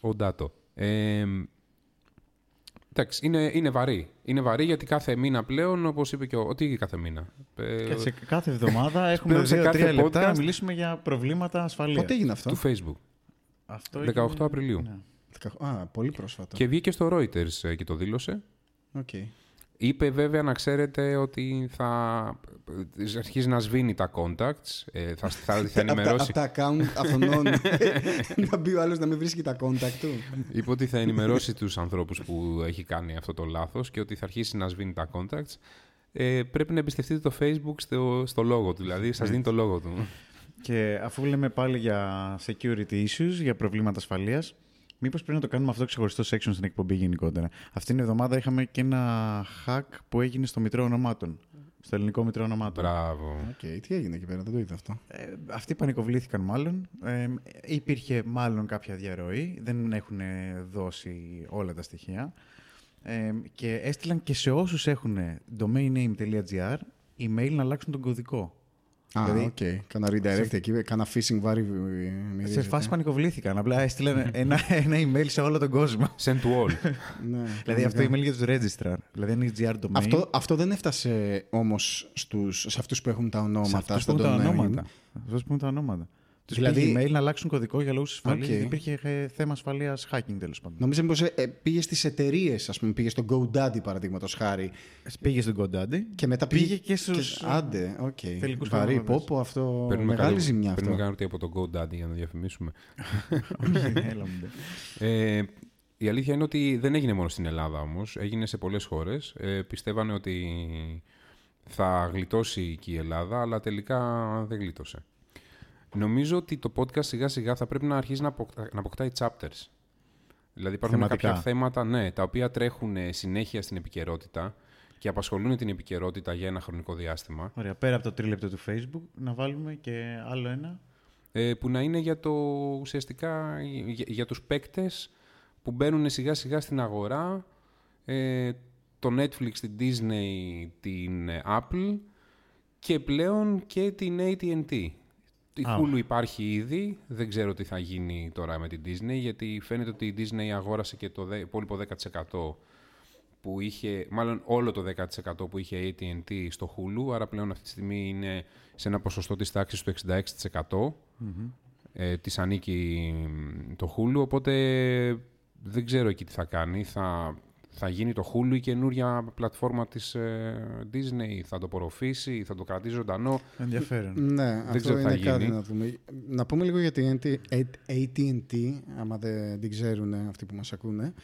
Ο data. Ε, εντάξει, είναι, είναι βαρύ. Είναι βαρύ γιατί κάθε μήνα πλέον, όπως είπε και ο. Ότι κάθε μήνα. Ε, Και σε κάθε εβδομάδα έχουμε Πλέον σε 2-3 κάθε λεπτά να podcast- μιλήσουμε για προβλήματα ασφαλείας. Πότε έγινε αυτό; του Facebook. Αυτό 18 έγινε- Απριλίου. Ναι. Α, πολύ πρόσφατο. Και βγήκε στο Reuters ε, και το δήλωσε. Οκ. Είπε βέβαια να ξέρετε ότι θα αρχίζει να σβήνει τα contacts, ε, θα, θα, θα ενημερώσει, Από τα, απ' τα account αυτών να μπει ο άλλος να μην βρίσκει τα contact του. είπε ότι θα ενημερώσει τους ανθρώπους που έχει κάνει αυτό το λάθος και ότι θα αρχίσει να σβήνει τα contacts. Ε, πρέπει να εμπιστευτείτε το Facebook στο, στο λόγο του, δηλαδή σας δίνει το λόγο του. Και αφού λέμε πάλι για security issues, για προβλήματα ασφαλείας, μήπως πρέπει να το κάνουμε αυτό ξεχωριστό section στην εκπομπή γενικότερα. Αυτήν την εβδομάδα είχαμε και ένα hack που έγινε στο Μητρώο Ονομάτων. Στο ελληνικό Μητρώο Ονομάτων. Μπράβο. Οκ, τι έγινε εκεί πέρα, δεν το είδα αυτό. Ε, αυτοί πανικοβλήθηκαν μάλλον. Ε, υπήρχε μάλλον κάποια διαρροή. Δεν έχουν δώσει όλα τα στοιχεία. Ε, και έστειλαν και σε όσους έχουν domain-name.gr email να αλλάξουν τον κωδικό. Α, Δηλαδή- οκ. Κάνα redirect εκεί, κάνα phishing βάρη. σε φάση πανικοβλήθηκαν. Απλά έστειλαν ένα, ένα email σε όλο τον κόσμο. Send to all. Ναι, δηλαδή αυτό email για τους registrar. Δηλαδή αν είναι GR domain. Αυτό, αυτό δεν έφτασε όμως στους, σε αυτούς που έχουν τα σε ονόματα. αυτούς στο που έχουν τα domain. ονόματα. Σε αυτούς που έχουν τα ονόματα. Τους Δηλαδή- δηλαδή... email να αλλάξουν κωδικό για λόγους ασφαλείας. Οκ. γιατί Υπήρχε ε, θέμα ασφαλείας hacking τέλος πάντων. Νόμιζα πως ε, ε, πήγε στις εταιρείες, ας πούμε, πήγε στο GoDaddy παραδείγματος χάρη Πήγε στον GoDaddy. και μετά Πήγε πήγε, και στους- άντε, οκ. τελικούς Βαρύ, καταναλωτές. πόπο, αυτό, Παίρνουμε μεγάλη κάτι- ζημιά αυτό. Παίρνουμε κάτι από το GoDaddy για να διαφημίσουμε. Όχι, έλα μου, ντε. Ε, η αλήθεια είναι ότι δεν έγινε μόνο στην Ελλάδα όμως, έγινε σε πολλές χώρες. Ε, πιστεύανε ότι θα γλιτώσει και η Ελλάδα, αλλά τελικά δεν γλίτωσε. Νομίζω ότι το podcast σιγά σιγά θα πρέπει να αρχίσει να, αποκτά, να αποκτάει chapters. Δηλαδή υπάρχουν Θεματικά. κάποια θέματα ναι, τα οποία τρέχουν ε, συνέχεια στην επικαιρότητα και απασχολούν την επικαιρότητα για ένα χρονικό διάστημα. Ωραία, πέρα από το τρίλεπτο του Facebook, να βάλουμε και άλλο ένα. ε, που να είναι για το ουσιαστικά για, για τους παίκτες που μπαίνουν σιγά σιγά στην αγορά ε, το Netflix, την Disney, την ε, Apple και πλέον και την AT&T. Η Α. Hulu υπάρχει ήδη, δεν ξέρω τι θα γίνει τώρα με την Disney γιατί φαίνεται ότι η Disney αγόρασε και το δε- υπόλοιπο 10% που είχε, μάλλον όλο το 10% που είχε AT&T στο Hulu, άρα πλέον αυτή τη στιγμή είναι σε ένα ποσοστό της τάξης του 66%. Ε, της ανήκει το Hulu, οπότε δεν ξέρω εκεί τι θα κάνει. Θα, θα γίνει το Hulu η καινούρια πλατφόρμα της ε, Disney, θα το απορροφήσει, θα το κρατήσει ζωντανό. Ενδιαφέρον. Ναι, Δεν αυτό ξέρω τι είναι θα κάτι γίνει. να δούμε. Να πούμε λίγο για την AT&T, άμα δεν την ξέρουν αυτοί που μας ακούνε.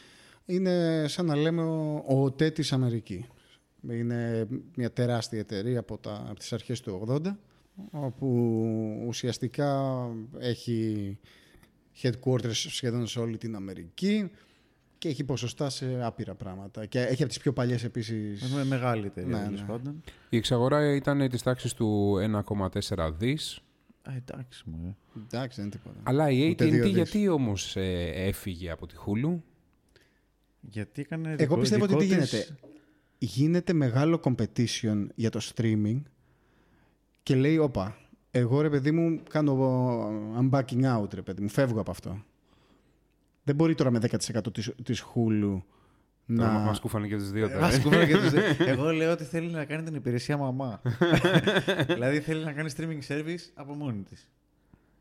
Είναι σαν να λέμε ο, ο ΟΤΕ της Αμερικής. Είναι μια τεράστια εταιρεία από, τα, από τις αρχές του 80, όπου ουσιαστικά έχει headquarters σχεδόν σε όλη την Αμερική και έχει ποσοστά σε άπειρα πράγματα. Και έχει από τις πιο παλιές επίσης... Με μεγάλη εταιρεία, Ναι, τέλος ναι. πάντων. Η εξαγορά ήταν της τάξης του 1,4 δις, Α, εντάξει μου. ε. Εντάξει, δεν είναι τίποτα. αλλά η Ούτε δύο AT&T δις. γιατί όμως ε, έφυγε από τη Hulu; Γιατί έκανε Εγώ δικό- πιστεύω ότι δικό τι της- γίνεται; Γίνεται μεγάλο competition για το streaming και λέει, όπα, εγώ ρε παιδί μου κάνω, I'm backing out ρε παιδί μου, φεύγω από αυτό. Δεν μπορεί τώρα με 10% της, της Hulu Τώρα να... μας κούφανε και τους δύο. Ε, τώρα, μας ε. κουβέντα και τους- Εγώ λέω ότι θέλει να κάνει την υπηρεσία μαμά. δηλαδή θέλει να κάνει streaming service από μόνη της.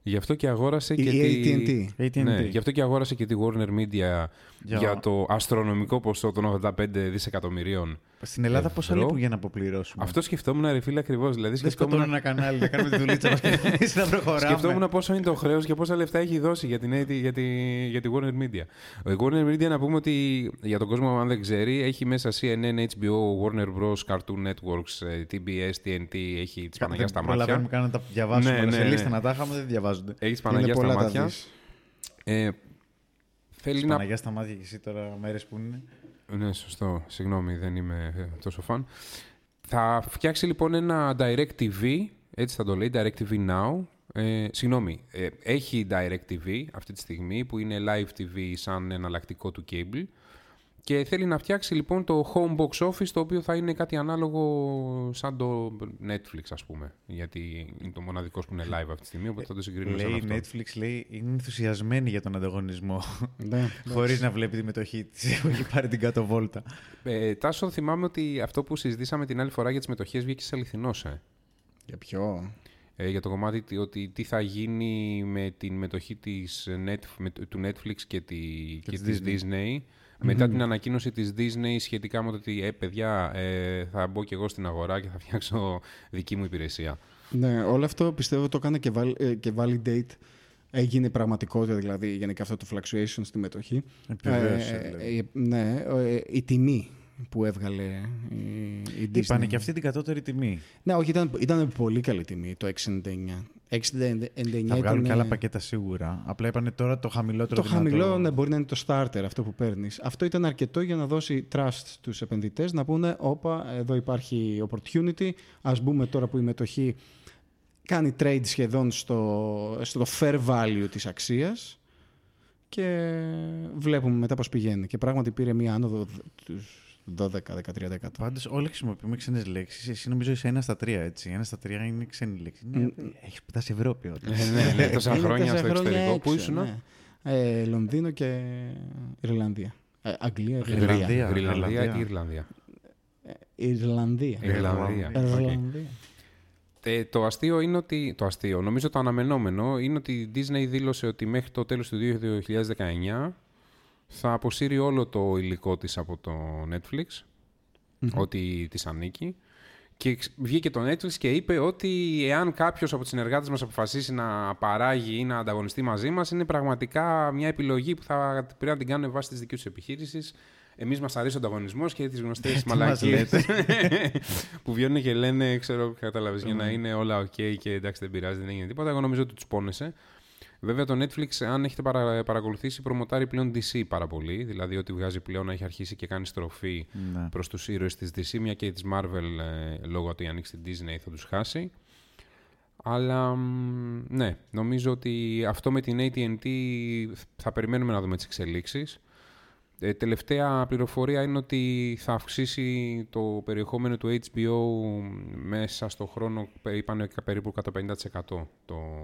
Γι' αυτό και αγόρασε Η και τη... AT&T. AT&T. Ναι, γι' αυτό και αγόρασε και τη Warner Media για, Για- το αστρονομικό ποσό των 85 δισεκατομμυρίων. Στην Ελλάδα πόσα Ευρώ. λείπουν για να αποπληρώσουμε; Αυτό σκεφτόμουν, ρε φίλε, ακριβώς. Δηλαδή, Δεν σκεφτόμουν, σκοτώνουν ένα κανάλι να κάνουμε τη δουλίτσα μας και εμείς να προχωράμε. σκεφτόμουν πόσο είναι το χρέος και πόσα λεφτά έχει δώσει για, την, AT για, τη, για τη Warner Media. Η Warner Media, να πούμε ότι για τον κόσμο, αν δεν ξέρει, έχει μέσα CNN, HBO, Warner Bros, Cartoon Networks, ε, TBS, TNT, έχει τη Παναγία στα μάτια. Προλαβαίνουμε καν να τα διαβάσουμε. Ναι, αλλά ναι, σε ναι. λίστα να τα είχαμε δεν διαβάζονται. Έχεις τη Είναι Παναγία στα πολλά τα μάτια. δις. Ε, θέλει Της να Παναγιά στα μάτια και εσύ τώρα μέρες που είναι. Ναι, σωστό. Συγγνώμη, δεν είμαι ε, τόσο φαν. Θα φτιάξει λοιπόν ένα Direct TV, έτσι θα το λέει, Direct TV Now. Ε, συγγνώμη, ε, έχει Direct TV αυτή τη στιγμή που είναι Live TV σαν εναλλακτικό του cable και θέλει να φτιάξει λοιπόν το Home Box Office το οποίο θα είναι κάτι ανάλογο σαν το Netflix ας πούμε γιατί είναι το μοναδικό που είναι live αυτή τη στιγμή οπότε θα το συγκρίνουμε σαν Λέει αυτό. Netflix, λέει, είναι ενθουσιασμένη για τον ανταγωνισμό. Ναι, Χωρίς να βλέπει τη μετοχή της. Έχει πάρει την κάτω βόλτα. Ε, Τάσο, θυμάμαι ότι αυτό που συζητήσαμε την άλλη φορά για τις μετοχές βγήκε σε αληθινός, ε. Για ποιο; ε, για το κομμάτι τι- ότι τι θα γίνει με την μετοχή της Net, με, του Netflix και, τη, και, της της Disney. Μετά την ανακοίνωση της Disney σχετικά με το ότι ε, παιδιά, ε, θα μπω και εγώ στην αγορά και θα φτιάξω δική μου υπηρεσία. Ναι, όλο αυτό πιστεύω το έκανε και, valid, ε, και validate. Έγινε πραγματικότητα δηλαδή γενικά αυτό το fluctuation στη μετοχή. Επιβεβαίωσε, Ε, δηλαδή. ε, ναι, ε, η τιμή που έβγαλε η, η Disney. Είπανε και αυτή την κατώτερη τιμή. Ναι, όχι, ήταν, ήταν πολύ καλή τιμή το 699. 699 Θα βγάλουν και ήταν, άλλα πακέτα σίγουρα. Απλά είπανε τώρα το χαμηλότερο Το δυνατό. χαμηλό ναι, μπορεί να είναι το starter, αυτό που παίρνεις. Αυτό ήταν αρκετό για να δώσει trust στους επενδυτές, να πούνε, όπα, εδώ υπάρχει opportunity, ας μπούμε τώρα που η μετοχή κάνει trade σχεδόν στο, στο fair value της αξίας και βλέπουμε μετά πώς πηγαίνει. Και πράγματι πήρε μία άνοδο τους 12-13%. Πάντως, όλοι χρησιμοποιούμε ξένες λέξεις. Εσύ νομίζω είσαι ένα στα τρία, έτσι. Ένα στα τρία είναι ξένη λέξη. Ναι, έχεις φτάσει Ευρώπη. όντως. ναι, ναι, τόσα Είναι χρόνια τέσσερα στο χρόνια εξωτερικό. έξω, Πού ήσουν, ναι. Ε, Λονδίνο και Ιρλανδία. Ε, Αγγλία, Ιρλανδία. Ιρλανδία. Γρυλανδία Ιρλανδία. ή Ιρλανδία. Ιρλανδία. Ιρλανδία. Ιρλανδία. Ε, το αστείο είναι ότι. Το αστείο, νομίζω το αναμενόμενο είναι ότι η Disney δήλωσε ότι μέχρι το τέλος του 2019 θα αποσύρει όλο το υλικό της από το Netflix, ό,τι της ανήκει. Και εξ- βγήκε το Netflix και είπε ότι εάν κάποιος από τους συνεργάτες μας αποφασίσει να παράγει ή να ανταγωνιστεί μαζί μας, είναι πραγματικά μια επιλογή που θα πρέπει να την κάνουν βάσει της δικής τους επιχείρησης. Εμείς μας αρέσει ο ανταγωνισμός και τις γνωστές Τι μας μαλακίες που βγαίνουν και λένε, ξέρω, κατάλαβες, για Ναι. να είναι όλα ok και εντάξει δεν πειράζει, δεν έγινε τίποτα. Εγώ νομίζω ότι τους πόνεσε. Βέβαια το Netflix, αν έχετε παρα, παρακολουθήσει, προμοτάρει πλέον DC πάρα πολύ. Δηλαδή ότι βγάζει πλέον, έχει αρχίσει και κάνει στροφή Ναι. προς τους ήρωες της DC, μια και της Marvel ε, λόγω ότι ανοίξει την Disney θα τους χάσει. Αλλά μ, ναι, νομίζω ότι αυτό με την AT&T θα περιμένουμε να δούμε τις εξελίξεις. Ε, τελευταία πληροφορία είναι ότι θα αυξήσει το περιεχόμενο του HBO μέσα στο χρόνο, πε- είπανε περίπου κατά 50% το,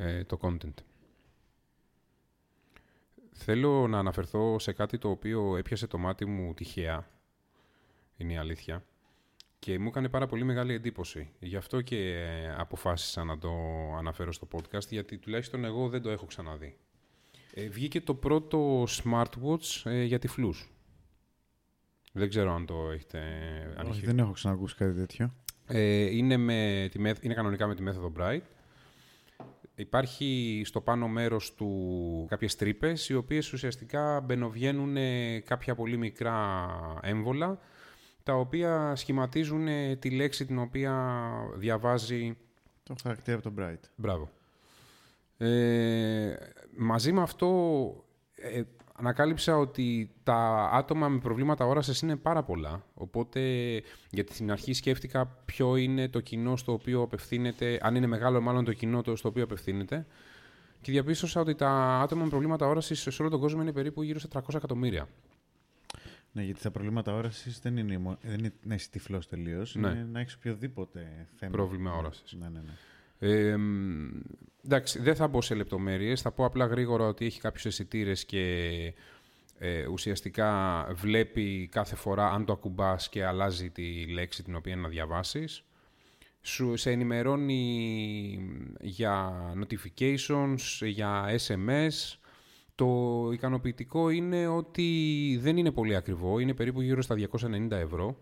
ε, το content. θέλω να αναφερθώ σε κάτι το οποίο έπιασε το μάτι μου τυχαία. Είναι η αλήθεια. Και μου έκανε πάρα πολύ μεγάλη εντύπωση. Γι' αυτό και ε, αποφάσισα να το αναφέρω στο podcast, γιατί τουλάχιστον εγώ δεν το έχω ξαναδεί. Ε, βγήκε το πρώτο smartwatch ε, για τυφλούς. Δεν ξέρω αν το έχετε... αν Όχι, έχει- δεν έχω ξανακούσει κάτι τέτοιο. ε, είναι, με τη, μέθ- είναι κανονικά με τη μέθοδο Bright. Υπάρχει στο πάνω μέρος του κάποιες τρύπες, οι οποίες ουσιαστικά μπαινοβγαίνουν ε, κάποια πολύ μικρά έμβολα, τα οποία σχηματίζουν ε, τη λέξη την οποία διαβάζει Το χαρακτήρα από το Bright. Μπράβο. Ε, μαζί με αυτό ε, ανακάλυψα ότι τα άτομα με προβλήματα όρασης είναι πάρα πολλά. Οπότε γιατί στην αρχή σκέφτηκα ποιο είναι το κοινό στο οποίο απευθύνεται, αν είναι μεγάλο μάλλον το κοινό το στο οποίο απευθύνεται. Και διαπίστωσα ότι τα άτομα με προβλήματα όρασης σε όλο τον κόσμο είναι περίπου γύρω στα 300 εκατομμύρια. Ναι, γιατί τα προβλήματα όρασης δεν είναι, μο- δεν είναι να είσαι τυφλός τελείως. Ναι. Είναι να έχεις οποιοδήποτε θέμα. Πρόβλημα όρασης. Ναι, ναι, ναι. Ε, μ, εντάξει, δεν θα μπω σε λεπτομέρειες. Θα πω απλά γρήγορα ότι έχει κάποιους αισθητήρες και ε, ουσιαστικά βλέπει κάθε φορά αν το ακουμπάς και αλλάζει τη λέξη την οποία είναι να διαβάσεις. Σου, σε ενημερώνει για notifications, για SMS. Το ικανοποιητικό είναι ότι δεν είναι πολύ ακριβό. Είναι περίπου γύρω στα 290 ευρώ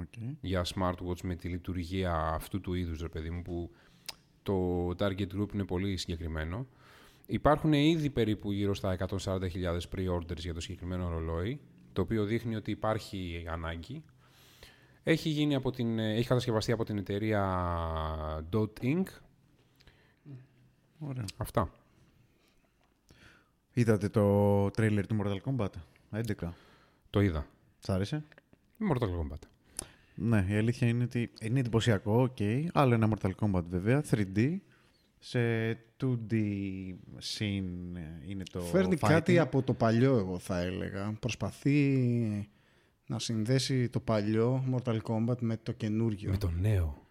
Οκ. για smartwatch με τη λειτουργία αυτού του είδους, ρε παιδί μου, που το target group είναι πολύ συγκεκριμένο. Υπάρχουν ήδη περίπου γύρω στα 140.000 pre-orders για το συγκεκριμένο ρολόι, το οποίο δείχνει ότι υπάρχει ανάγκη. Έχει, γίνει από την, έχει κατασκευαστεί από την εταιρεία Dot Inc. Ωραία. Αυτά. Είδατε το τρέιλερ του Mortal Kombat; 11. Το είδα. Σ' άρεσε; Mortal Kombat. Ναι, η αλήθεια είναι ότι είναι εντυπωσιακό, οκ. Άλλο ένα Mortal Kombat βέβαια, 3D. Σε 2D scene είναι το Φέρνει fighting. κάτι από το παλιό, εγώ θα έλεγα. Προσπαθεί να συνδέσει το παλιό Mortal Kombat με το καινούργιο. Με το νέο.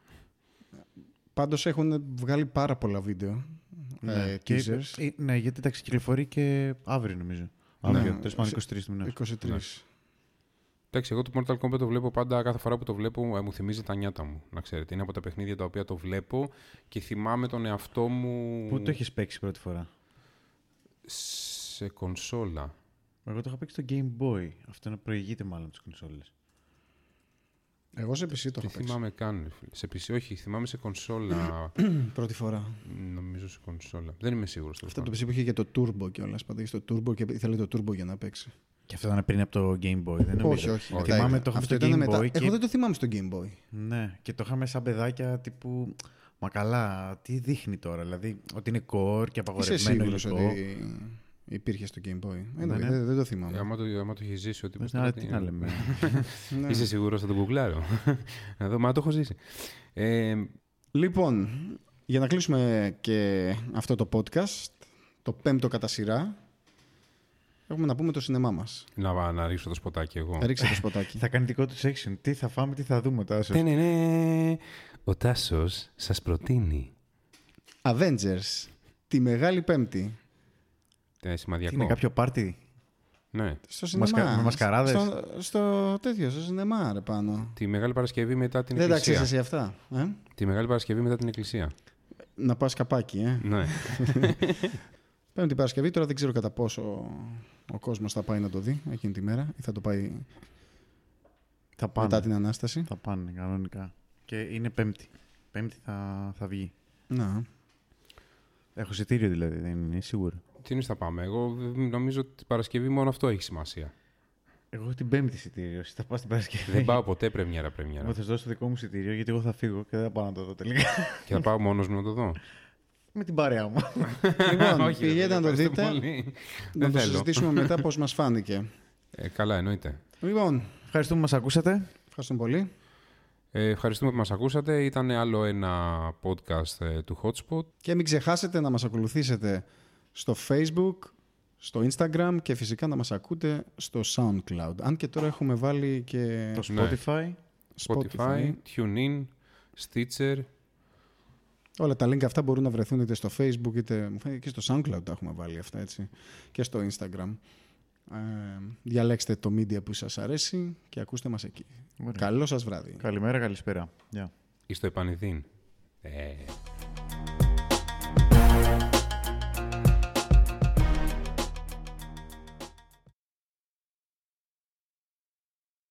Πάντως έχουν βγάλει πάρα πολλά βίντεο. Ναι, ε, και- teasers. ε, ναι, γιατί εντάξει, κυκλοφορεί και αύριο νομίζω. Αύριο, τέλος πάντων 23 του μηνός. 23. Εντάξει, εγώ το Mortal Kombat το βλέπω πάντα, κάθε φορά που το βλέπω ε, μου θυμίζει τα νιάτα μου, να ξέρετε. Είναι από τα παιχνίδια τα οποία το βλέπω και θυμάμαι τον εαυτό μου Πού το έχεις παίξει πρώτη φορά; σε κονσόλα. Εγώ το είχα παίξει στο Game Boy. Αυτό να προηγείται μάλλον τις κονσόλες. Εγώ σε PC το Τι έχω παίξει. θυμάμαι καν. ρε φίλε. Σε PC, όχι, θυμάμαι σε κονσόλα. Πρώτη φορά. νομίζω σε κονσόλα. Δεν είμαι σίγουρος. Αυτό το PC που είχε και το Turbo κιόλας. Πατήσει το Turbo και ήθελε το Turbo για να παίξει. Και αυτό ήταν πριν από το Game Boy, δεν νομίζω. όχι, όχι. μετά Θυμάμαι ήταν. το είχαμε Αυτό στο ήταν Game μετά. Boy και... Εγώ δεν το θυμάμαι στο Game Boy. Ναι, και το είχαμε σαν παιδάκια τύπου... Μα καλά, τι δείχνει τώρα, δηλαδή ότι είναι core και Είσαι απαγορευμένο σίγουρος υλικό. ότι υπήρχε στο Game Boy. Ε, Ναι, ναι, ναι. Δεν, δεν το θυμάμαι. Άμα το, άμα το έχεις ζήσει ότι. Πες, άρα τι να λέμε. Ναι. Είσαι σίγουρος θα τον κουκλάρω. να δω, μα το έχω ζήσει. Ε, Λοιπόν, για να κλείσουμε και αυτό το podcast, το πέμπτο κατά σειρά, έχουμε να πούμε το σινεμά μας. να, να ρίξω το σποτάκι εγώ. Ρίξε το σποτάκι. θα κάνει δικό του section. Τι θα φάμε, τι θα δούμε τώρα. Ναι, ναι, ναι. Ο Τάσος σας προτείνει. Avengers, τη Μεγάλη Πέμπτη. Ε, σημαδιακό. Είναι κάποιο πάρτι; Ναι. Στο σινεμά. Μασκα- με μασκαράδες; Στο, στο τέτοιο, στο σινεμά, ρε πάνω. Τη Μεγάλη Παρασκευή μετά την Δεν τα Εκκλησία. ξέρεις εσύ αυτά. Ε; Τη Μεγάλη Παρασκευή μετά την Εκκλησία. Να πας καπάκι, ε; ναι. Πέμπτη Παρασκευή, τώρα δεν ξέρω κατά πόσο ο κόσμος θα πάει να το δει εκείνη τη μέρα ή θα το πάει Θα πάνε. μετά την Ανάσταση. Θα πάνε κανονικά. Και είναι πέμπτη. Πέμπτη θα, θα βγει. Να. Έχω εισιτήριο δηλαδή, δεν είναι σίγουρο. Τι είναι θα πάμε. Εγώ νομίζω ότι την Παρασκευή μόνο αυτό έχει σημασία. Εγώ έχω την πέμπτη εισιτήριο. Εσύ θα πας την Παρασκευή. δεν πάω ποτέ πρεμιέρα πρεμιέρα. Εγώ θα σου δώσω το δικό μου εισιτήριο γιατί εγώ θα φύγω και δεν θα πάω να το δω τελικά. και θα πάω μόνος μου να το δω. Με την παρέα μου. Λοιπόν, Όχι, ρε, πηγαίνετε να το ευχαριστώ δείτε. πολύ. Να Δεν το θέλω. συζητήσουμε μετά πώς μας φάνηκε. Ε, καλά, εννοείται. Λοιπόν, Ευχαριστούμε που μας ακούσατε. ευχαριστούμε πολύ. Ε, ευχαριστούμε που μας ακούσατε. Ήταν άλλο ένα podcast ε, του Hotspot. Και μην ξεχάσετε να μας ακολουθήσετε στο Facebook, στο Instagram και φυσικά να μας ακούτε στο SoundCloud. Αν και τώρα έχουμε βάλει και Το Ναι. Spotify. Spotify, TuneIn, Stitcher. Όλα τα link αυτά μπορούν να βρεθούν είτε στο facebook είτε και στο soundcloud τα έχουμε βάλει αυτά έτσι και στο instagram. Ε, διαλέξτε το media που σας αρέσει και ακούστε μας εκεί. Ωραία. Καλό σας βράδυ. Καλημέρα, καλησπέρα. Γεια. Ή στο επανειδήν. Ε.